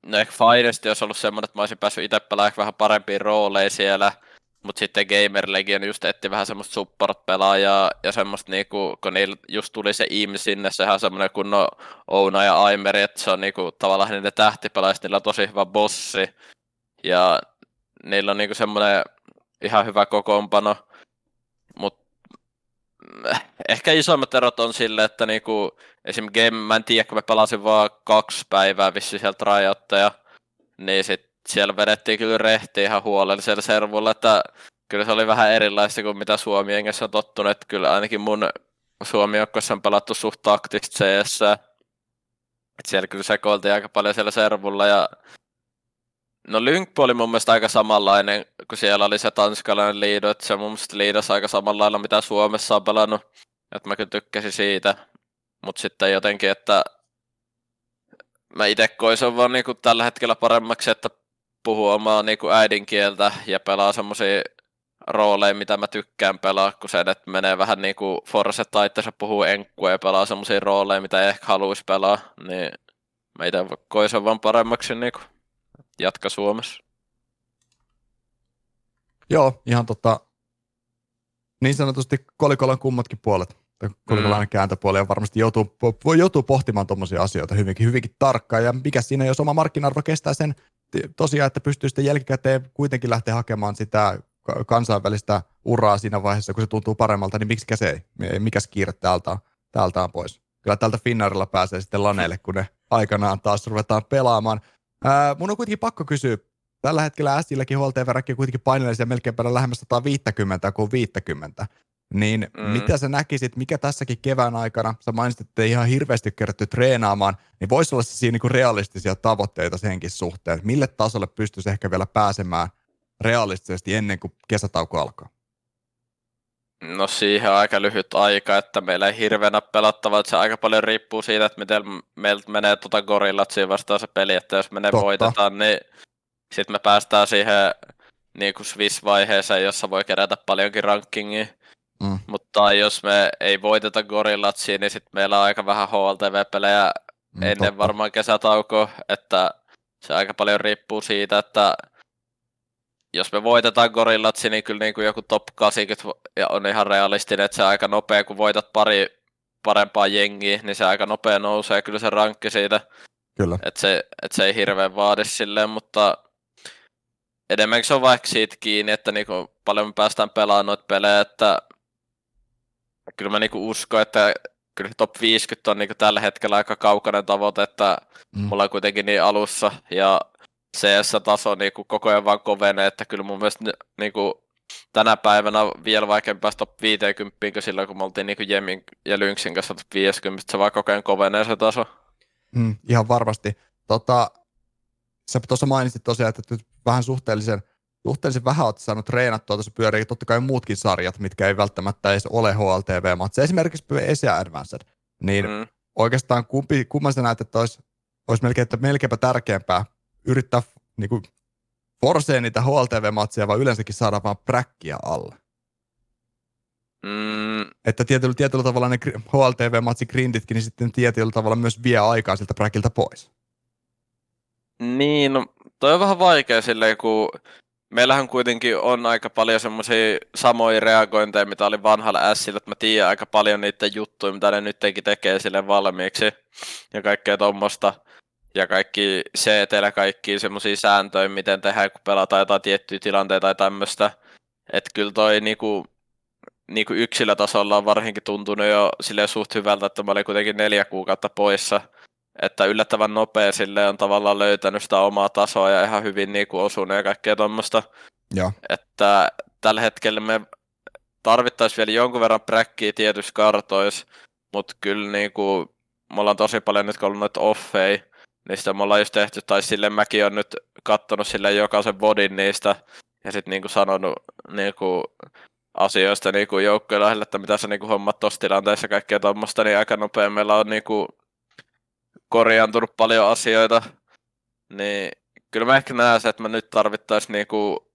no ehkä Finest olisi ollut semmoinen, että mä olisin päässyt itse pelaamaan vähän parempiin rooleihin siellä. Mutta sitten Gamer Legion just etti vähän semmoista support-pelaajaa ja semmoista niinku, kun niillä just tuli se im sinne, sehän on semmoinen kunnon Ouna ja Aimeri, että se on niinku tavallaan niiden tähtipelaajista, niillä on tosi hyvä bossi. Ja niillä on niinku semmoinen ihan hyvä kokoonpano. Ehkä isommat erot on sille, että niinku, esim. Game, mä en tiedä, kun mä pelasin vaan kaksi päivää vissiin sieltä rajoittaja, niin sit siellä vedettiin kyllä rehti ihan huolellisella servulla, että kyllä se oli vähän erilaista kuin mitä Suomi engessä on tottunut, että kyllä ainakin mun Suomi on pelattu suht taktista CS. Että siellä kyllä sekoiltiin aika paljon siellä servulla ja No Lynkpo oli mun mielestä aika samanlainen, kun siellä oli se tanskalainen liido, että se mun mielestä liidossa aika samalla lailla, mitä Suomessa on pelannut. Että mä kyllä tykkäsin siitä. Mutta sitten jotenkin, että mä itse koisin vaan niinku tällä hetkellä paremmaksi, että puhuu omaa niinku äidinkieltä ja pelaa semmoisia rooleja, mitä mä tykkään pelaa, kun se, että menee vähän niinku Force se puhuu enkkua ja pelaa semmoisia rooleja, mitä ehkä haluaisi pelaa, niin mä itse koisin vaan paremmaksi niinku jatka Suomessa. Joo, ihan tota, niin sanotusti kolikolla kummatkin puolet. Kolikolla mm. kääntöpuoli ja varmasti joutuu, voi joutuu pohtimaan tuommoisia asioita hyvinkin, hyvinkin tarkkaan. Ja mikä siinä, jos oma markkinarvo kestää sen tosiaan, että pystyy sitten jälkikäteen kuitenkin lähteä hakemaan sitä kansainvälistä uraa siinä vaiheessa, kun se tuntuu paremmalta, niin miksi se ei? Mikä kiire täältä on, täältä on pois? Kyllä tältä Finnarilla pääsee sitten laneille, kun ne aikanaan taas ruvetaan pelaamaan. Ää, mun on kuitenkin pakko kysyä, tällä hetkellä Silläkin HLTV-räkki on kuitenkin painellisia melkein lähemmäs 150 kuin 50. Niin mm. mitä sä näkisit, mikä tässäkin kevään aikana, sä mainitsit, että ei ihan hirveästi kerätty treenaamaan, niin voisi olla siinä niinku realistisia tavoitteita senkin suhteen, mille tasolle pystyisi ehkä vielä pääsemään realistisesti ennen kuin kesätauko alkaa? No siihen on aika lyhyt aika, että meillä ei hirveänä pelattava, että se aika paljon riippuu siitä, että miten meiltä menee tuota gorillat siinä vastaan se peli, että jos me ne Totta. voitetaan, niin sitten me päästään siihen niin kuin Swiss-vaiheeseen, jossa voi kerätä paljonkin rankingia. Mm. Mutta jos me ei voiteta gorillatsia, niin sitten meillä on aika vähän HLTV-pelejä Mm, ennen totta. varmaan kesätaukoa, että se aika paljon riippuu siitä, että jos me voitetaan gorillatsi, niin kyllä niin kuin joku top 80 vo- ja on ihan realistinen, että se aika nopea, kun voitat pari parempaa jengiä, niin se aika nopea nousee kyllä se rankki siitä, Kyllä. että se, että se ei hirveän vaadi silleen, mutta enemmänkin se on vaikka siitä kiinni, että niinku paljon me päästään pelaamaan noita pelejä, että kyllä mä niinku uskon, että kyllä top 50 on niinku tällä hetkellä aika kaukainen tavoite, että Mm. mm. mulla on kuitenkin niin alussa ja CS-taso niinku koko ajan vaan kovenee, että kyllä mun mielestä ni- niinku tänä päivänä vielä vaikeampi päästä top 50 kuin silloin, kun me oltiin niinku Jemin ja Lynxin kanssa top 50, se vaan koko ajan kovenee se taso. Mm, ihan varmasti. Tota, sä tuossa mainitsit tosiaan, että nyt vähän suhteellisen, suhteellisen vähän olet saanut treenattua, tuossa pyörii totta kai muutkin sarjat, mitkä ei välttämättä edes ole HLTV-matseja, esimerkiksi Asia Advanced. Niin. Mm. oikeastaan kumpi, kumman sä näet, että olisi, olisi melkein, että melkeinpä tärkeämpää yrittää niin kuin, forseen niitä HLTV-matseja, vai yleensäkin saada vaan präkkiä alle. Mm, Että tietyllä, tietyllä tavalla ne gri- HLTV-matsi grinditkin, niin sitten tietyllä tavalla myös vie aikaa siltä präkiltä pois. Niin, no, toi on vähän vaikea silleen, kun meillähän kuitenkin on aika paljon semmoisia samoja reagointeja, mitä oli vanhalla Sillä, että mä tiedän aika paljon niitä juttuja, mitä ne nytkin tekee sille valmiiksi ja kaikkea tuommoista. Ja kaikki CT, kaikki semmoisia sääntöjä, miten tehdään, kun pelataan jotain tiettyjä tilanteita tai tämmöistä. Että kyllä toi niinku, niinku yksilötasolla on varsinkin tuntunut jo silleen suht hyvältä, että mä olin kuitenkin neljä kuukautta poissa että yllättävän nopea sille on tavallaan löytänyt sitä omaa tasoa ja ihan hyvin niin kuin osunut ja kaikkea tuommoista. Että tällä hetkellä me tarvittaisiin vielä jonkun verran präkkiä tietyissä kartoissa, mutta kyllä niin kuin, me ollaan tosi paljon nyt ollut noita offeja, sitä me ollaan just tehty, tai sille mäkin on nyt kattonut sille jokaisen bodin niistä, ja sitten niinku sanonut niinku asioista niinku joukkojen lähellä, että mitä sä niinku hommat tossa tilanteessa kaikkea tuommoista, niin aika nopea meillä on niinku korjaantunut paljon asioita, niin kyllä mä ehkä näen se, että mä nyt tarvittaisiin niinku,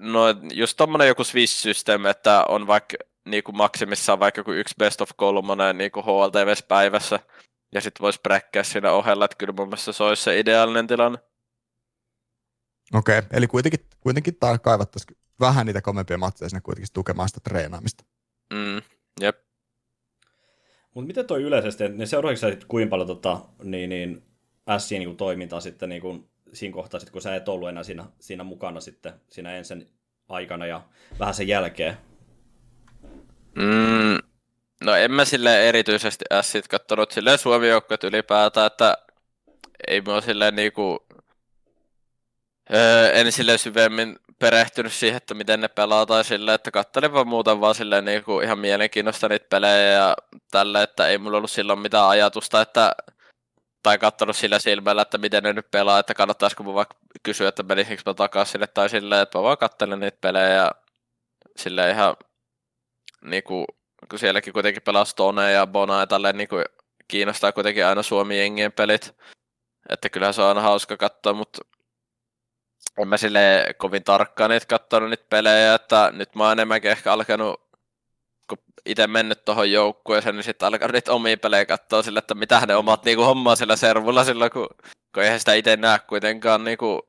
no just tommonen joku Swiss-systeemi, että on vaikka niinku maksimissaan vaikka joku yksi best of kolmonen niinku HLTVs päivässä, ja sitten voisi bräkkää siinä ohella, että kyllä mun mielestä se olisi se ideaalinen tilanne. Okei, okay. eli kuitenkin, kuitenkin kaivattaisiin vähän niitä komempia matseja sinne kuitenkin tukemaan sitä treenaamista. Mm, jep. Mutta miten toi yleisesti, että ne seuraavaksi sä sit kuinka paljon tota, niin, niin, Sien niin toimintaa sitten niin kuin, siinä kohtaa, sit, kun sä et ollut enää siinä, siinä mukana sitten siinä ensin aikana ja vähän sen jälkeen? Mm, no en mä sille erityisesti ässit kattonut silleen suomi ylipäätään, että ei mä silleen niinku, öö, en silleen syvemmin perehtynyt siihen, että miten ne pelaa tai silleen, että kattelin vaan muuten vaan silleen niinku ihan mielenkiinnosta niitä pelejä ja tälle, että ei mulla ollut silloin mitään ajatusta, että tai kattonut sillä silmällä, että miten ne nyt pelaa, että kannattaisiko mun vaikka kysyä, että menisikö mä takaisin sille tai silleen, että mä vaan kattelen niitä pelejä ja silleen ihan niinku, kun sielläkin kuitenkin pelaa Stone ja Bona ja tälleen niinku kiinnostaa kuitenkin aina Suomi-jengien pelit. Että kyllähän se on aina hauska katsoa, mutta en mä sille kovin tarkkaan niitä katsonut niitä pelejä, että nyt mä oon enemmänkin ehkä alkanut, kun itse mennyt tuohon joukkueeseen, niin sitten alkanut niitä omia pelejä katsoa sille, että mitä ne omat niinku hommaa sillä servulla silloin, kun, kun eihän sitä itse näe kuitenkaan niinku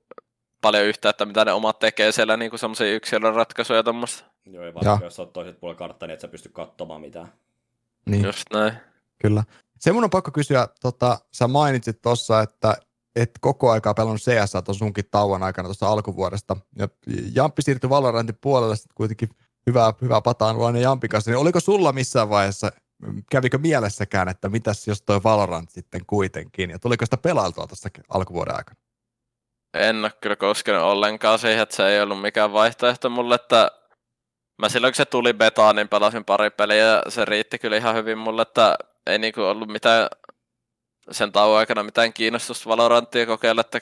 paljon yhtä, että mitä ne omat tekee siellä niinku semmoisia yksilön ratkaisuja ja tommoista. Joo, ei varsinkin, jos oot toiset puolella karttaa, niin et sä pysty katsomaan mitään. Niin. Just näin. Kyllä. Se mun on pakko kysyä, tota, sä mainitsit tuossa, että et koko aikaa pelannut CS tuon sunkin tauon aikana tuossa alkuvuodesta. Ja Jamppi siirtyi Valorantin puolelle sitten kuitenkin hyvää, hyvää pataan Jampin kanssa. Niin oliko sulla missään vaiheessa, kävikö mielessäkään, että mitäs jos toi Valorant sitten kuitenkin, ja tuliko sitä pelailtua tuossa alkuvuoden aikana? En ole kyllä koskenut ollenkaan siihen, että se ei ollut mikään vaihtoehto mulle, että mä silloin kun se tuli betaan, niin pelasin pari peliä ja se riitti kyllä ihan hyvin mulle, että ei niinku ollut mitään sen tauon aikana mitään kiinnostusta Valoranttia kokeilla, että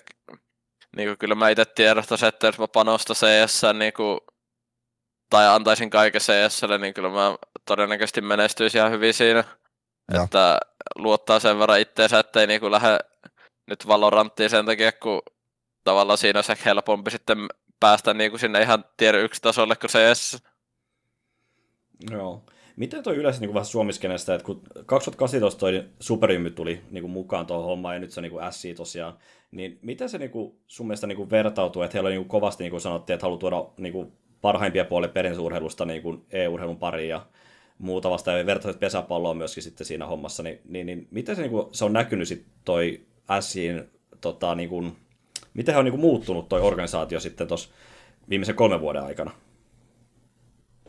niinku kyllä mä itse tiedostan, että jos mä panostan CS niinku tai antaisin kaiken CSlle, niin kyllä mä todennäköisesti menestyisin ihan hyvin siinä. Joo. Että luottaa sen verran itteensä, ettei niinku lähde nyt Valoranttiin sen takia, kun tavallaan siinä olisi ehkä helpompi sitten päästä niinku sinne ihan tier 1 tasolle kuin CS. Joo. Miten toi yleensä niin vähän suomiskenestä, että kun 2018 toi Superjymmy tuli niin kuin mukaan tuohon hommaan ja nyt se on niin kuin SC tosiaan, niin miten se niin kuin, sun mielestä niin kuin vertautuu, että heillä on niin kuin kovasti niin kuin sanottiin, että haluaa tuoda niin kuin parhaimpia puolia perinsurheilusta niin kuin EU-urheilun pariin ja muuta vasta ja vertaiset pesäpalloa myöskin sitten siinä hommassa, niin, niin, niin miten se, niin kuin, se on näkynyt sitten toi SCin, tota, niin kuin, miten he on niin kuin, muuttunut toi organisaatio sitten tuossa viimeisen kolmen vuoden aikana?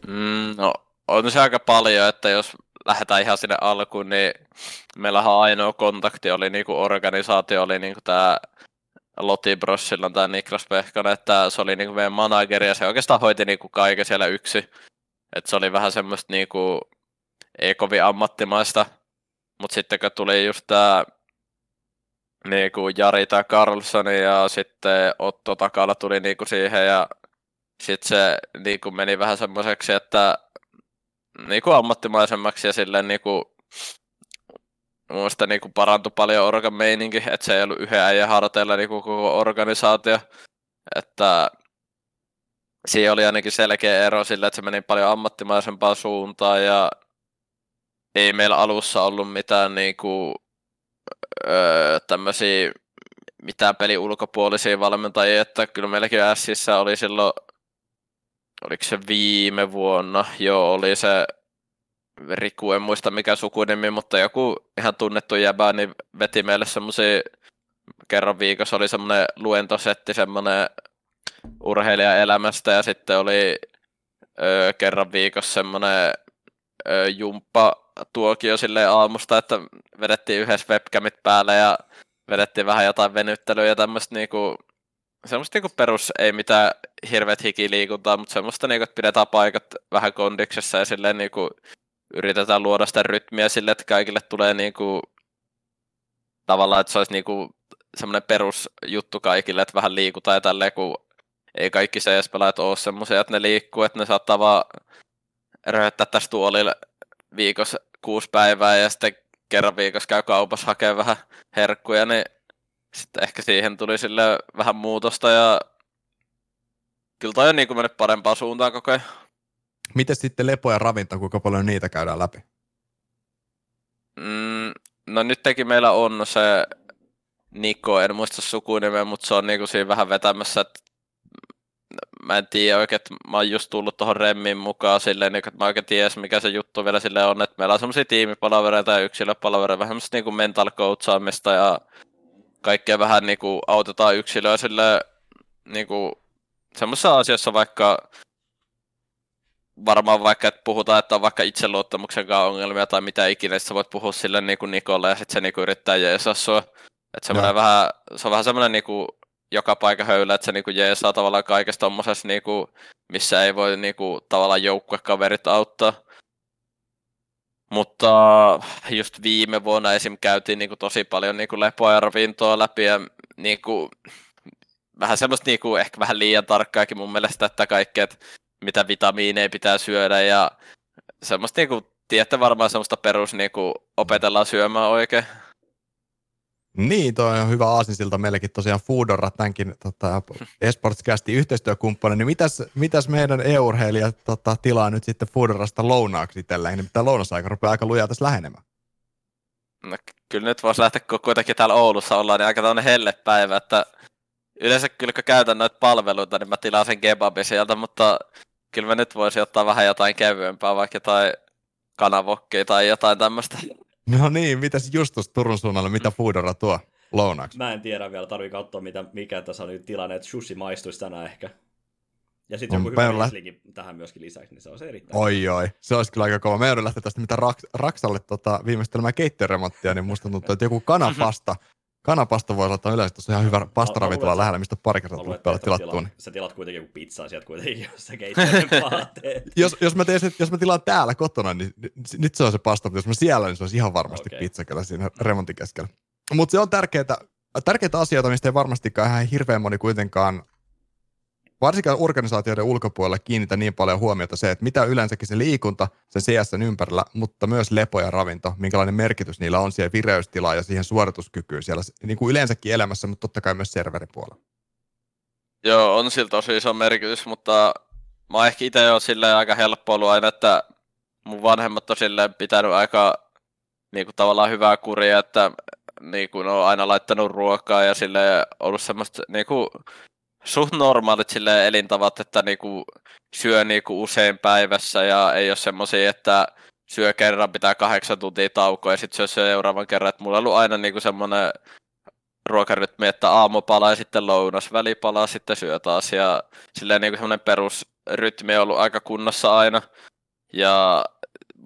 Mm, no, on se aika paljon, että jos lähdetään ihan sinne alkuun, niin meillähän ainoa kontakti oli niinku organisaatio, oli niinku tämä Lotti Bros, silloin tämä Niklas Pehkonen, että se oli niinku meidän manageri ja se oikeastaan hoiti niinku kaiken siellä yksi. että se oli vähän semmoista niinku, ei kovin ammattimaista, mutta sitten kun tuli just tämä niinku Jari tai Carlson ja sitten Otto Takala tuli niinku siihen ja sitten se niinku meni vähän semmoiseksi, että niinku ammattimaisemmaksi ja silleen niinku Muista niinku parantui paljon organ meininki, että se ei ollut yhden äijän harteilla niinku koko organisaatio. Että siinä oli ainakin selkeä ero sillä, että se meni paljon ammattimaisempaan suuntaan ja ei meillä alussa ollut mitään niinku, öö, tämmöisiä mitään peli ulkopuolisia valmentajia, että kyllä meilläkin Sissä oli silloin, oliko se viime vuonna, joo oli se Riku, en muista mikä sukunimi, mutta joku ihan tunnettu jäbä, niin veti meille semmoisia, kerran viikossa oli semmoinen luentosetti, semmoinen urheilijaelämästä ja sitten oli ö, kerran viikossa semmoinen jumppa tuokio sille aamusta, että vedettiin yhdessä webcamit päälle ja vedettiin vähän jotain venyttelyä ja tämmöistä niinku, semmoista niinku perus, ei mitään hirveät hikiliikuntaa, mutta semmoista niinku, että pidetään paikat vähän kondiksessa ja silleen niinku yritetään luoda sitä rytmiä sille, että kaikille tulee niinku, tavallaan, että se olisi niinku semmoinen perusjuttu kaikille, että vähän liikutaan ja tälleen, kun ei kaikki CS-pelaajat ole semmoisia, että ne liikkuu, että ne saattaa vaan röhöttää tästä tuolille viikossa kuusi päivää ja sitten kerran viikossa käy kaupassa hakee vähän herkkuja, niin sitten ehkä siihen tuli sille vähän muutosta ja kyllä toi on niin kuin mennyt parempaan suuntaan koko ajan. Miten sitten lepo ja ravinto, kuinka paljon niitä käydään läpi? Mm, no nytkin meillä on se Niko, en muista sukunimeä, mutta se on niinku siinä vähän vetämässä, että mä en tiedä oikein, että mä oon just tullut tuohon Remmin mukaan silleen, niin, että mä oikein tiedä, mikä se juttu vielä sille on, että meillä on semmoisia tiimipalavereita ja yksilöpalavereita, vähän semmoista niinku mental coachaamista ja kaikkea vähän niinku autetaan yksilöä sille niinku semmoisessa asiassa vaikka varmaan vaikka, että puhutaan, että on vaikka itseluottamuksen kanssa ongelmia tai mitä ikinä, sä voit puhua sille niin kuin Nikolle ja sitten se niin kuin yrittää jeesaa sua. Että semmoinen vähän, se on vähän semmoinen niin kuin joka paikka höylä, että se niin kuin jeesaa tavallaan kaikesta tommosessa, niin kuin, missä ei voi niin kuin, tavallaan joukkuekaverit auttaa. Mutta just viime vuonna esim. käytiin niin kuin, tosi paljon niin kuin lepoa ja ravintoa läpi ja niin kuin, vähän semmoista niin kuin, ehkä vähän liian tarkkaakin mun mielestä, että kaikkea, että mitä vitamiineja pitää syödä ja semmoista niinku, tiedätte varmaan semmoista perus niinku, opetellaan syömään oikein. Niin, toi on hyvä aasinsilta meillekin tosiaan Foodora, tämänkin tota, Esportscastin yhteistyökumppani. Niin mitäs, mitäs meidän e-urheilijat tota, tilaa nyt sitten Foodorasta lounaaksi itselleen? Nimittäin lounasaika rupeaa aika lujaa tässä lähenemään. No, kyllä nyt voisi lähteä, kun kuitenkin täällä Oulussa ollaan, niin aika tämmöinen hellepäivä, että yleensä kyllä kun käytän noita palveluita, niin mä tilaan sen kebabin sieltä, mutta kyllä mä nyt voisin ottaa vähän jotain kevyempää, vaikka jotain kanavokkia tai jotain tämmöistä. No niin, mitäs Justus Turun suunnalla, mitä Foodora tuo lounaaksi? Mä en tiedä vielä, tarvii katsoa mitä, mikä tässä on nyt tilanne, että sushi maistuisi tänään ehkä. Ja sitten joku hyvä lä- tähän myöskin lisäksi, niin se on se erittäin. Oi oi, se olisi kyllä aika kova. Me joudun lähteä tästä mitä Raks, Raksalle tota, viimeistelemään keittiöremonttia, niin musta tuntuu, että joku kanapasta Kanapasta voi olla yleensä tuossa ihan hyvä pastaravintola lähellä, mistä pari kertaa tullut pelaa tilattua. Niin. Sä tilat kuitenkin joku pizzaa sieltä kuitenkin, jos sä jos, jos, mä teen, jos mä tilaan täällä kotona, niin nyt se on se pasta, mutta jos mä siellä, niin se olisi ihan varmasti okay. pizza kyllä siinä remontin keskellä. Mutta se on tärkeää, tärkeitä asioita, mistä ei varmastikaan ihan hirveän moni kuitenkaan varsinkaan organisaatioiden ulkopuolella kiinnitä niin paljon huomiota se, että mitä yleensäkin se liikunta sen CSN ympärillä, mutta myös lepo ja ravinto, minkälainen merkitys niillä on siihen vireystilaan ja siihen suorituskykyyn siellä niin kuin yleensäkin elämässä, mutta totta kai myös serveripuolella. Joo, on sillä tosi iso merkitys, mutta mä oon ehkä itse jo silleen aika helppo ollut aina, että mun vanhemmat on silleen pitänyt aika niin kuin tavallaan hyvää kuria, että niin kuin on aina laittanut ruokaa ja sille ollut semmoista niin kuin, suht normaalit sille elintavat, että niin kuin, syö niin kuin, usein päivässä ja ei ole semmoisia, että syö kerran, pitää kahdeksan tuntia taukoa ja sitten syö seuraavan kerran. Et mulla on ollut aina niin kuin, semmoinen ruokarytmi, että aamupala ja sitten lounas, välipala, sitten syö taas ja silleen niin kuin semmoinen perusrytmi on ollut aika kunnossa aina. Ja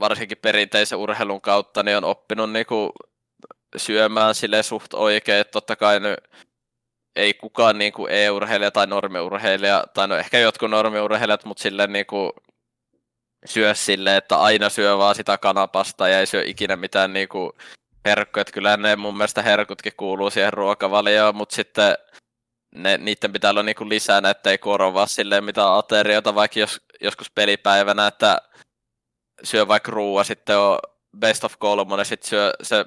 varsinkin perinteisen urheilun kautta niin on oppinut niin kuin syömään sille suht oikein, totta kai nyt ei kukaan niin kuin e-urheilija tai normiurheilija, tai no ehkä jotkut normiurheilijat, mutta silleen niin kuin syö silleen, että aina syö vaan sitä kanapasta ja ei syö ikinä mitään niin kuin herkkuja. Että kyllä ne mun mielestä herkutkin kuuluu siihen ruokavalioon, mutta sitten ne, niiden pitää olla niinku lisänä, ettei korvaa silleen mitään ateriota, vaikka jos, joskus pelipäivänä, että syö vaikka ruua, sitten on best of kolmonen, sitten syö se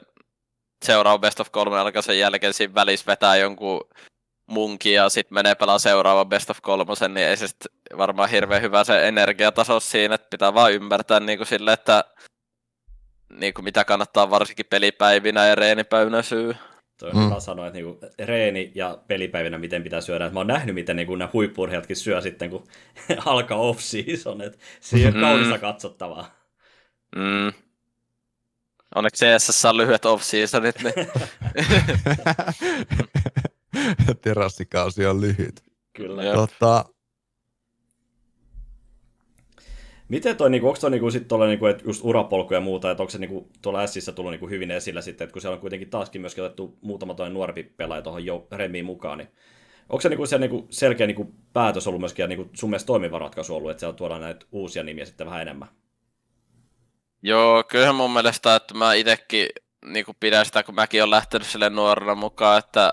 seuraava best of kolmonen alkaa sen jälkeen siinä välissä vetää jonkun munkin ja sitten menee pelaa seuraava best of kolmosen, niin ei se sit varmaan hirveän hyvä se energiataso siinä, että pitää vaan ymmärtää niin kuin sille, että niin kuin mitä kannattaa varsinkin pelipäivinä ja reenipäivinä syy. Toi on mm. hyvä sanoa, että niinku reeni ja pelipäivinä miten pitää syödä. Mä oon nähnyt, miten niinku nämä huippurheilijatkin syö sitten, kun alkaa off-season. Siinä on mm. kaunista katsottavaa. Mm. Onneksi CSS on lyhyet off-seasonit. Niin... Terassikausi on lyhyt. Kyllä. Tota... Miten toi, niinku, onko toi niinku, sit tolle, niinku, että just urapolku ja muuta, että onko se niinku, tuolla Sissä tullut niinku, hyvin esillä sitten, että kun siellä on kuitenkin taaskin myöskin otettu muutama toinen nuorempi pelaaja tuohon jo Remiin mukaan, niin onko se niinku, se niinku, selkeä niinku, päätös ollut myöskin ja niinku, sun mielestä toimiva ratkaisu ollut, että siellä tuodaan näitä uusia nimiä sitten vähän enemmän? Joo, kyllä mun mielestä, että mä itekin niin pidän sitä, kun mäkin olen lähtenyt sille nuorena mukaan, että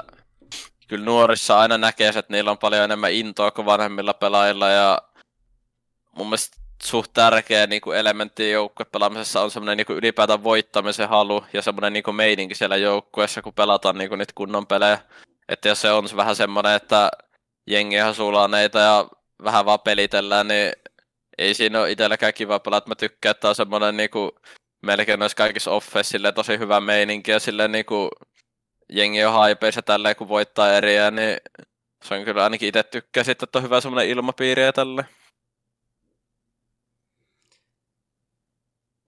kyllä nuorissa aina näkee, että niillä on paljon enemmän intoa kuin vanhemmilla pelaajilla ja mun mielestä suht tärkeä niin kuin elementti joukkuepelaamisessa on semmoinen niin ylipäätään voittamisen halu ja semmoinen niin meininki siellä joukkueessa, kun pelataan niin kuin niitä kunnon pelejä. Että jos se on vähän semmoinen, että jengi ihan sulaneita ja vähän vaan pelitellään, niin ei siinä ole itselläkään kiva pelata. Mä tykkään, että on semmoinen niinku, melkein noissa kaikissa offeissa tosi hyvä meininki ja silleen niinku, jengi on haipeissa tälleen, kun voittaa eriä, niin se on kyllä ainakin itse tykkää sitten, että on hyvä semmoinen ilmapiiri ja tälleen.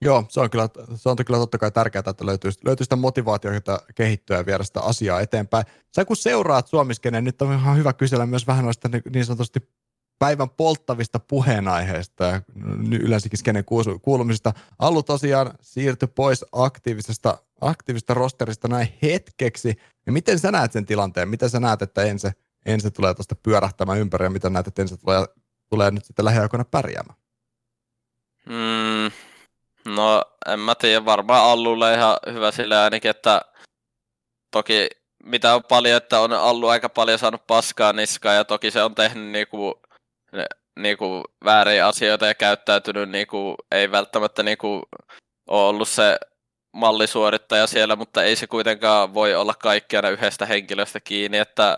Joo, se on kyllä, se on kyllä totta kai tärkeää, että löytyy, löytyy sitä motivaatiota kehittyä ja viedä sitä asiaa eteenpäin. Sä kun seuraat Suomiskenen, nyt on ihan hyvä kysellä myös vähän noista niin sanotusti päivän polttavista puheenaiheista ja yleensäkin skenen kuulumisista. Allu tosiaan siirtyi pois aktiivisesta, aktiivisesta rosterista näin hetkeksi. Ja miten sä näet sen tilanteen? Miten sä näet, että ensin ensi tulee tuosta pyörähtämään ympäri ja miten näet, että ensin tulee, tulee nyt sitten lähiaikoina pärjäämään? Mm, no en mä tiedä, varmaan Allulle ihan hyvä sille ainakin, että toki mitä on paljon, että on Allu aika paljon saanut paskaa niskaa ja toki se on tehnyt niinku niinku vääriä asioita ja käyttäytynyt niinku, ei välttämättä niinku ole ollut se mallisuorittaja siellä, mutta ei se kuitenkaan voi olla kaikkiana yhdestä henkilöstä kiinni, että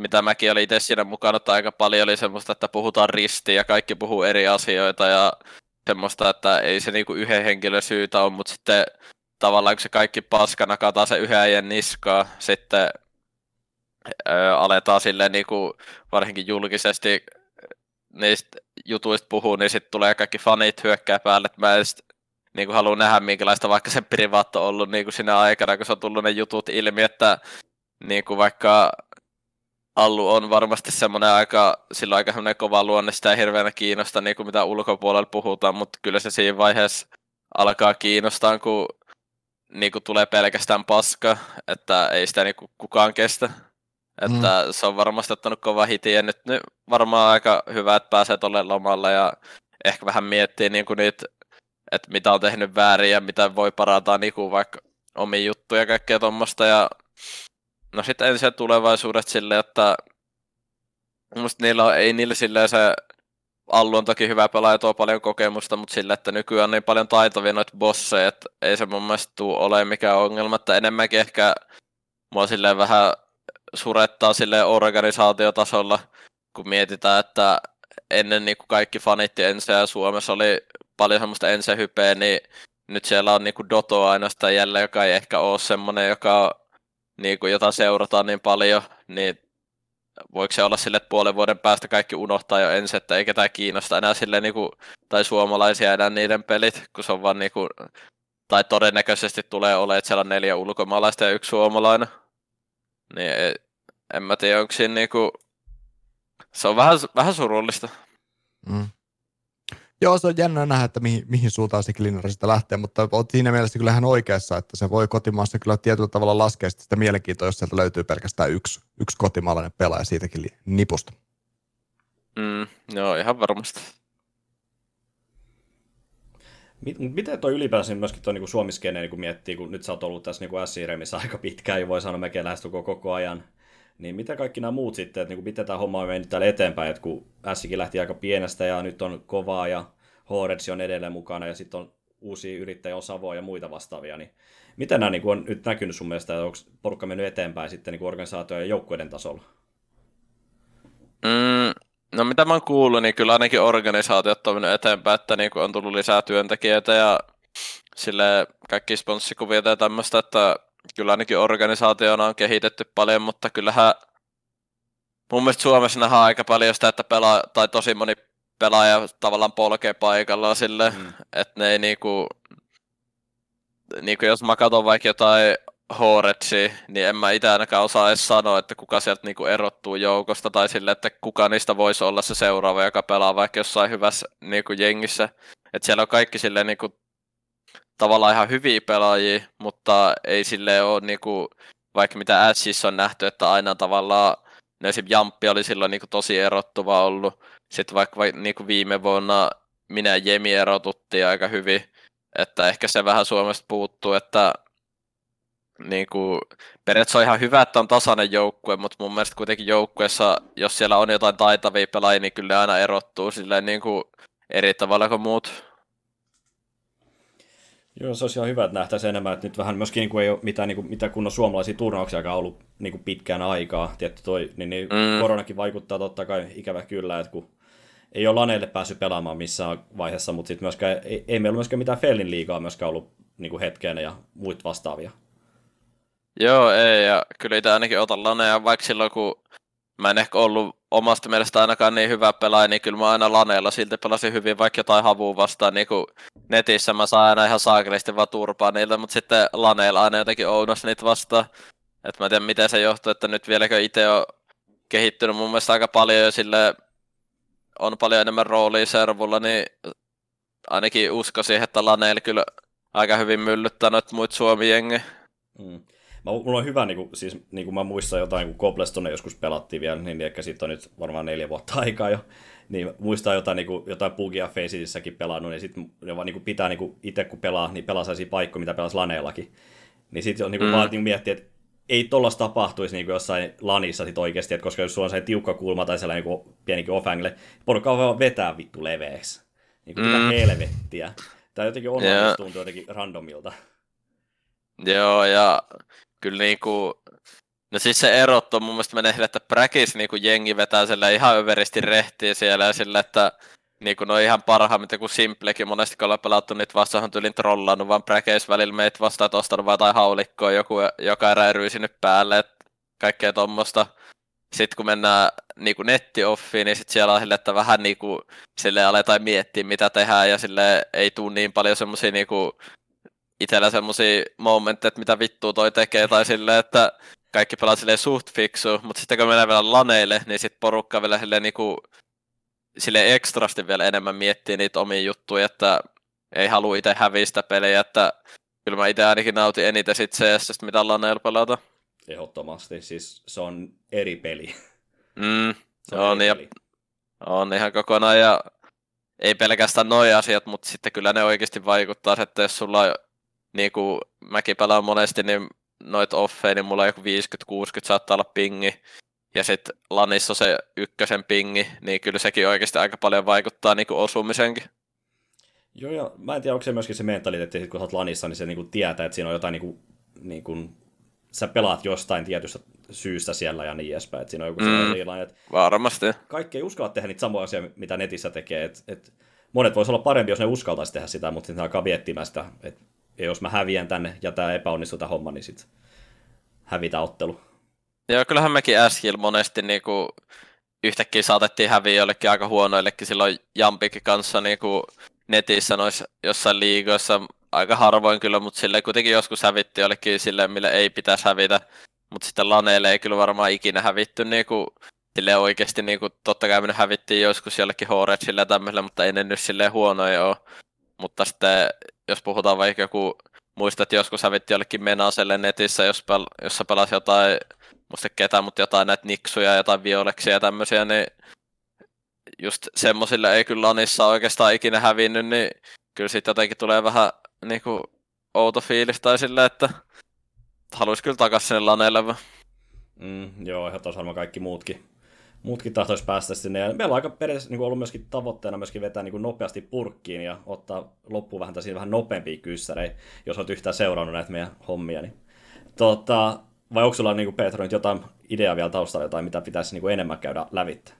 mitä mäkin olin itse siinä mukana, että aika paljon oli semmoista, että puhutaan risti ja kaikki puhuu eri asioita ja semmoista, että ei se niinku yhden henkilön syytä ole, mutta sitten tavallaan kun se kaikki paskana kataa se yhden äijän niskaa, sitten öö, aletaan silleen niinku, varsinkin julkisesti niistä jutuista puhuu, niin sitten tulee kaikki fanit hyökkää päälle, mä en sit, niin kuin haluan nähdä, minkälaista vaikka se privaatto on ollut niin kuin siinä aikana, kun se on tullut ne jutut ilmi, että niin kuin vaikka Allu on varmasti semmoinen aika, sillä aika semmoinen kova luonne, sitä ei hirveänä kiinnosta, niin kuin mitä ulkopuolella puhutaan, mutta kyllä se siinä vaiheessa alkaa kiinnostaa, kun niin kuin tulee pelkästään paska, että ei sitä niin kuin kukaan kestä. Että mm. se on varmasti ottanut kova hiti ja nyt, nyt varmaan aika hyvä, että pääsee tuolle lomalle ja ehkä vähän miettii niin kuin niitä, että mitä on tehnyt väärin ja mitä voi parantaa niin kuin vaikka omia juttuja ja kaikkea tuommoista. Ja no sitten ensin tulevaisuudet silleen, että musta niillä on, ei niillä silleen se Allu on toki hyvä pelaaja, tuo paljon kokemusta, mutta sillä, että nykyään on niin paljon taitavia noita bosseja, että ei se mun mielestä tule ole mikään ongelma, että enemmänkin ehkä mua silleen vähän surettaa sille organisaatiotasolla, kun mietitään, että ennen niin kuin kaikki fanitti ja Suomessa oli paljon semmoista ensehypeä, niin nyt siellä on niin kuin Doto ainoastaan jälleen, joka ei ehkä ole semmoinen, joka niin kuin, jota seurataan niin paljon, niin voiko se olla sille, että puolen vuoden päästä kaikki unohtaa jo ensin, että ei ketään kiinnosta enää sille, niin kuin, tai suomalaisia enää niiden pelit, kun se on vaan niin kuin, tai todennäköisesti tulee olemaan, että siellä on neljä ulkomaalaista ja yksi suomalainen. Niin en mä tiedä, onko siinä niinku... Se on vähän, vähän surullista. Mm. Joo, se on jännä nähdä, että mihin, mihin suuntaan se Glinner sitä lähtee, mutta olet siinä mielessä kyllä ihan oikeassa, että se voi kotimaassa kyllä tietyllä tavalla laskea sitä mielenkiintoa, jos sieltä löytyy pelkästään yksi, yksi kotimaalainen pelaaja siitäkin nipusta. Mm, joo, ihan varmasti. Miten toi ylipäänsä myöskin tuo niin suomiskene niin miettii, kun nyt sä oot ollut tässä niin S-Remissä aika pitkään, ja voi sanoa melkein lähestulko koko ajan, niin mitä kaikki nämä muut sitten, että niin kuin miten tämä homma on mennyt täällä eteenpäin, että kun Sikin lähti aika pienestä ja nyt on kovaa ja Horedsi on edelleen mukana ja sitten on uusia yrittäjiä, on Savoa ja muita vastaavia, niin miten nämä niin kuin on nyt näkynyt sun mielestä, että onko porukka mennyt eteenpäin sitten niin organisaatio- ja joukkueiden tasolla? Mm, no mitä mä oon kuullut, niin kyllä ainakin organisaatiot on mennyt eteenpäin, että niin on tullut lisää työntekijöitä ja sille kaikki sponssikuvia ja tämmöistä, että kyllä ainakin organisaationa on kehitetty paljon, mutta kyllähän mun mielestä Suomessa nähdään aika paljon sitä, että pelaa, tai tosi moni pelaaja tavallaan polkee paikallaan sille, mm. että ne ei niinku, niinku jos mä katson vaikka jotain Horetsi, niin en mä itse ainakaan osaa edes sanoa, että kuka sieltä niinku erottuu joukosta, tai sille, että kuka niistä voisi olla se seuraava, joka pelaa vaikka jossain hyvässä niinku jengissä. Että siellä on kaikki silleen niinku tavallaan ihan hyviä pelaajia, mutta ei sille ole niinku, vaikka mitä Ashissa on nähty, että aina tavallaan no esim. Jamppi oli silloin niinku tosi erottuva ollut. Sitten vaikka, vaikka niinku viime vuonna minä ja Jemi erotuttiin aika hyvin, että ehkä se vähän Suomesta puuttuu, että niinku, periaatteessa on ihan hyvä, että on tasainen joukkue, mutta mun mielestä kuitenkin joukkueessa, jos siellä on jotain taitavia pelaajia, niin kyllä ne aina erottuu silleen niinku eri tavalla kuin muut. Joo, se olisi ihan hyvä, että nähtäisiin enemmän, että nyt vähän myöskin niin kuin ei ole mitään, niin kuin, mitään kunnon suomalaisia turnauksia ollut niin kuin pitkään aikaa. Tietty toi, niin, niin mm. koronakin vaikuttaa totta kai ikävä kyllä, että kun ei ole laneille päässyt pelaamaan missään vaiheessa, mutta sitten myöskään, ei, ei meillä myöskään mitään Fellin liigaa myöskään ollut niin kuin hetkeen ja muita vastaavia. Joo, ei, ja kyllä itse ainakin otan laneja, vaikka silloin kun mä en ehkä ollut omasta mielestä ainakaan niin hyvä pelaaja, niin kyllä mä aina laneella silti pelasin hyvin, vaikka jotain havua vastaan, niin kuin netissä mä saan aina ihan saakelisti vaan turpaa niiltä, mutta sitten laneilla aina jotenkin ounos niitä vastaan. että mä en tiedä miten se johtuu, että nyt vieläkö itse on kehittynyt mun mielestä aika paljon jo sille on paljon enemmän roolia servulla, niin ainakin usko siihen, että laneilla kyllä aika hyvin myllyttää noita muita Suomi-jengiä. Mm. Mä, mulla on hyvä, niin kuin, siis, niin kuin mä muistan jotain, kun Cobblestone joskus pelattiin vielä, niin ehkä sitten on nyt varmaan neljä vuotta aikaa jo, niin muistaa jotain, niin kuin, jotain Bugia Facesissäkin pelannut, niin sitten vaan niin kuin pitää niin kuin itse kun pelaa, niin pelaa sellaisia paikkoja, mitä pelasi laneellakin. Niin sitten on niin kuin, mm. vaan niin miettiä, että ei tollasta tapahtuisi niin kuin jossain lanissa sit oikeasti, että koska jos sulla on se tiukka kulma tai sellainen niin pienikin off-angle, porukka vaan vetää vittu leveäksi. Niin kuin mm. helvettiä. Tämä jotenkin on yeah. tuntuu jotenkin randomilta. Joo, ja kyllä niinku, no siis se erottu mun mielestä menee sille, että Präkis niinku jengi vetää sille ihan överisti rehtiä siellä ja sille, että niinku no ihan parhaimmiten kuin Simplekin monesti kun ollaan pelattu niitä vastaan tyylin trollannut, vaan Präkeis välillä meitä vastaan, ostanut vaan jotain haulikkoa, joku, joka erää ryysinyt päälle, että kaikkea tuommoista. Sitten kun mennään niinku nettioffiin, niin sitten siellä on sille, että vähän niinku, sille aletaan miettiä, mitä tehdään, ja sille ei tule niin paljon semmoisia niinku, itsellä semmosia momentteja, että mitä vittua toi tekee, tai silleen, että kaikki pelaa silleen suht fiksu, mutta sitten kun mennään vielä laneille, niin sitten porukka vielä silleen niinku, sille ekstrasti vielä enemmän miettii niitä omia juttuja, että ei halua itse häviä sitä peliä, että kyllä mä itse ainakin nautin eniten sit CS, mitä laneilla pelata. Ehdottomasti, siis se on eri peli. Mm, se on, on, ja, on ihan kokonaan, ja ei pelkästään noin asiat, mutta sitten kyllä ne oikeasti vaikuttaa, että jos sulla on niin kuin mäkin pelaan monesti, niin noit offeja, niin mulla on joku 50-60 saattaa olla pingi. ja sitten Lanissa se ykkösen pingi, niin kyllä sekin oikeasti aika paljon vaikuttaa niin kuin osumisenkin. Joo, ja mä en tiedä, onko se myöskin se mentaliteetti, että kun sä oot Lanissa, niin se niin kuin tietää, että siinä on jotain, niin kuin, niin kuin, sä pelaat jostain tietystä syystä siellä ja niin edespäin, että siinä on joku mm. sellainen, että Varmasti. kaikki ei uskalla tehdä niitä samoja asioita, mitä netissä tekee, että, että monet voisi olla parempi, jos ne uskaltaisi tehdä sitä, mutta sitten alkaa miettimään sitä, että jos mä häviän tänne ja tämä epäonnistuu tämä homma, niin sitten hävitä ottelu. Joo, kyllähän mekin äsken monesti niinku yhtäkkiä saatettiin häviä jollekin aika huonoillekin silloin Jampikin kanssa niinku netissä noissa jossain liigoissa aika harvoin kyllä, mutta sille kuitenkin joskus hävitti jollekin sille, mille ei pitäisi hävitä. Mutta sitten laneille ei kyllä varmaan ikinä hävitty niinku, sille oikeasti, niinku, totta kai me hävittiin joskus jollekin Horetsille ja tämmöiselle, mutta ei ne nyt silleen huonoja ole. Mutta sitten jos puhutaan vaikka joku, muistat, joskus hävitti jollekin Menaselle netissä, jos, pel- jos sä pelas jotain, muista ketä, mutta jotain näitä niksuja, jotain violeksia ja tämmöisiä, niin just semmosille ei kyllä Lanissa oikeastaan ikinä hävinnyt, niin kyllä sitten jotenkin tulee vähän niinku outo fiilis tai silleen, että haluaisi kyllä takaisin sinne Laneelle. Mm, joo, ihan varmaan kaikki muutkin, muutkin tahtoisi päästä sinne. Ja meillä on aika periaatteessa niin ollut myöskin tavoitteena myöskin vetää niin nopeasti purkkiin ja ottaa loppuun vähän tällaisia vähän nopeampia kyssäreitä, jos olet yhtään seurannut näitä meidän hommia. Niin. Tota, vai onko sulla niin kuin Petro nyt jotain ideaa vielä taustalla, jotain mitä pitäisi niin kuin enemmän käydä lävitse?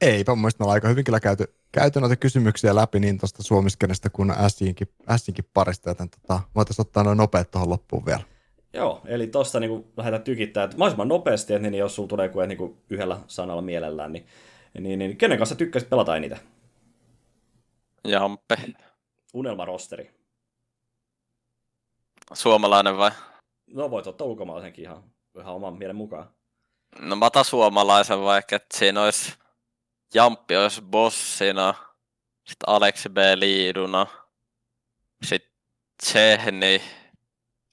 Eipä, mun mielestä me ollaan aika hyvin kyllä käyty, käyty noita kysymyksiä läpi niin tuosta suomiskenestä kuin Ässinkin, Ässinkin parista, joten tota, voitaisiin ottaa noin nopeat tuohon loppuun vielä. Joo, eli tosta niin lähdetään tykittää, että mahdollisimman nopeasti, että niin, jos sulla tulee kuin, niin kuin yhdellä sanalla mielellään, niin, niin, niin kenen kanssa tykkäisit pelata eniten? Jampe. Unelmarosteri. Suomalainen vai? No voit ottaa ulkomaalaisenkin ihan, ihan oman mielen mukaan. No mä otan suomalaisen vaikka, että siinä olisi Jamppi olisi bossina, sitten Aleksi B. liiduna, sitten Tsehni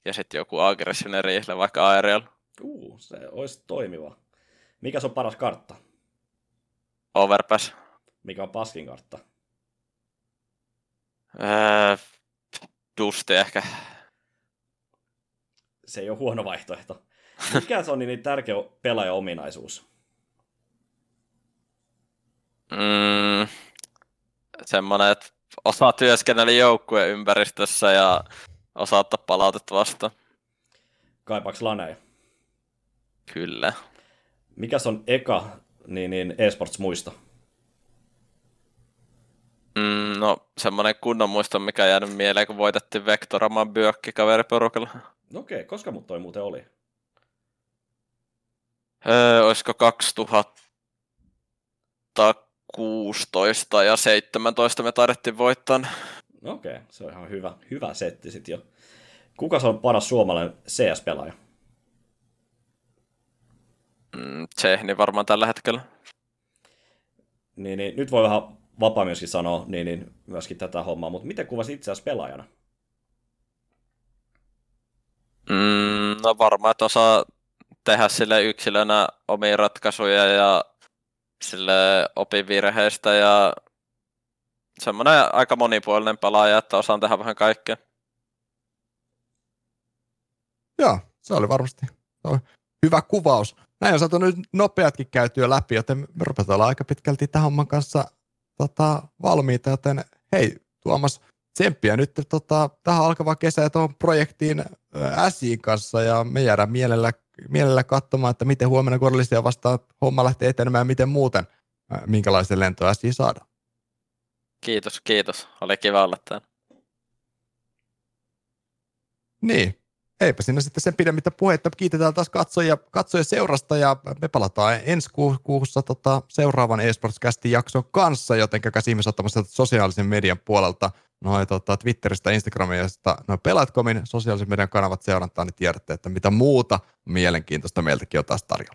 ja sitten joku aggressiivinen riihle, vaikka Aerial. Uu, se olisi toimiva. Mikä on paras kartta? Overpass. Mikä on paskin kartta? Öö, Dusti ehkä. Se ei ole huono vaihtoehto. Mikä se on niin tärkeä pelaaja-ominaisuus? Mm, semmoinen, että osaa työskennellä joukkueen ympäristössä ja osaa ottaa palautetta vastaan. Kaipaaks laneja? Kyllä. Mikäs on eka niin, niin esports muisto? Mm, no, semmoinen kunnon muisto, mikä jäänyt mieleen, kun voitettiin Vektoraman byökki kaveriporukalla. Okei, okay, koska mut toi muuten oli? Öö, olisiko 2016 ja 17 me taidettiin voittaa. Okei, okay, se on ihan hyvä, hyvä setti sitten jo. Kuka se on paras suomalainen CS-pelaaja? Mm, Tsehni varmaan tällä hetkellä. Niin, niin, nyt voi vähän vapaa myöskin sanoa niin, niin, myöskin tätä hommaa, mutta miten kuvasit itse asiassa pelaajana? Mm, no varmaan, että osaa tehdä sille yksilönä omia ratkaisuja ja sille opi virheistä ja semmoinen aika monipuolinen pelaaja, että osaan tehdä vähän kaikkea. Joo, se oli varmasti oli hyvä kuvaus. Näin on saatu nyt nopeatkin käytyä läpi, joten me rupetaan olla aika pitkälti tähän homman kanssa tota, valmiita, joten hei Tuomas, tsemppiä nyt tota, tähän alkavaan kesä ja tuohon projektiin Äsiin kanssa ja me jäädään mielellä, mielellä katsomaan, että miten huomenna korallisia vastaan homma lähtee etenemään ja miten muuten, minkälaisen lentoa Äsiin saadaan. Kiitos, kiitos. Oli kiva olla täällä. Niin, eipä sinne sitten sen pidemmittä puhetta. Kiitetään taas katsoja, katsoja seurasta ja me palataan ensi kuussa tota, seuraavan eSports-kästin jakson kanssa, joten käykää ihmeessä ottamassa sosiaalisen median puolelta noin tota, Twitteristä, Instagramista, noin Pelatcomin sosiaalisen median kanavat seurantaan, niin tiedätte, että mitä muuta mielenkiintoista meiltäkin on taas tarjolla.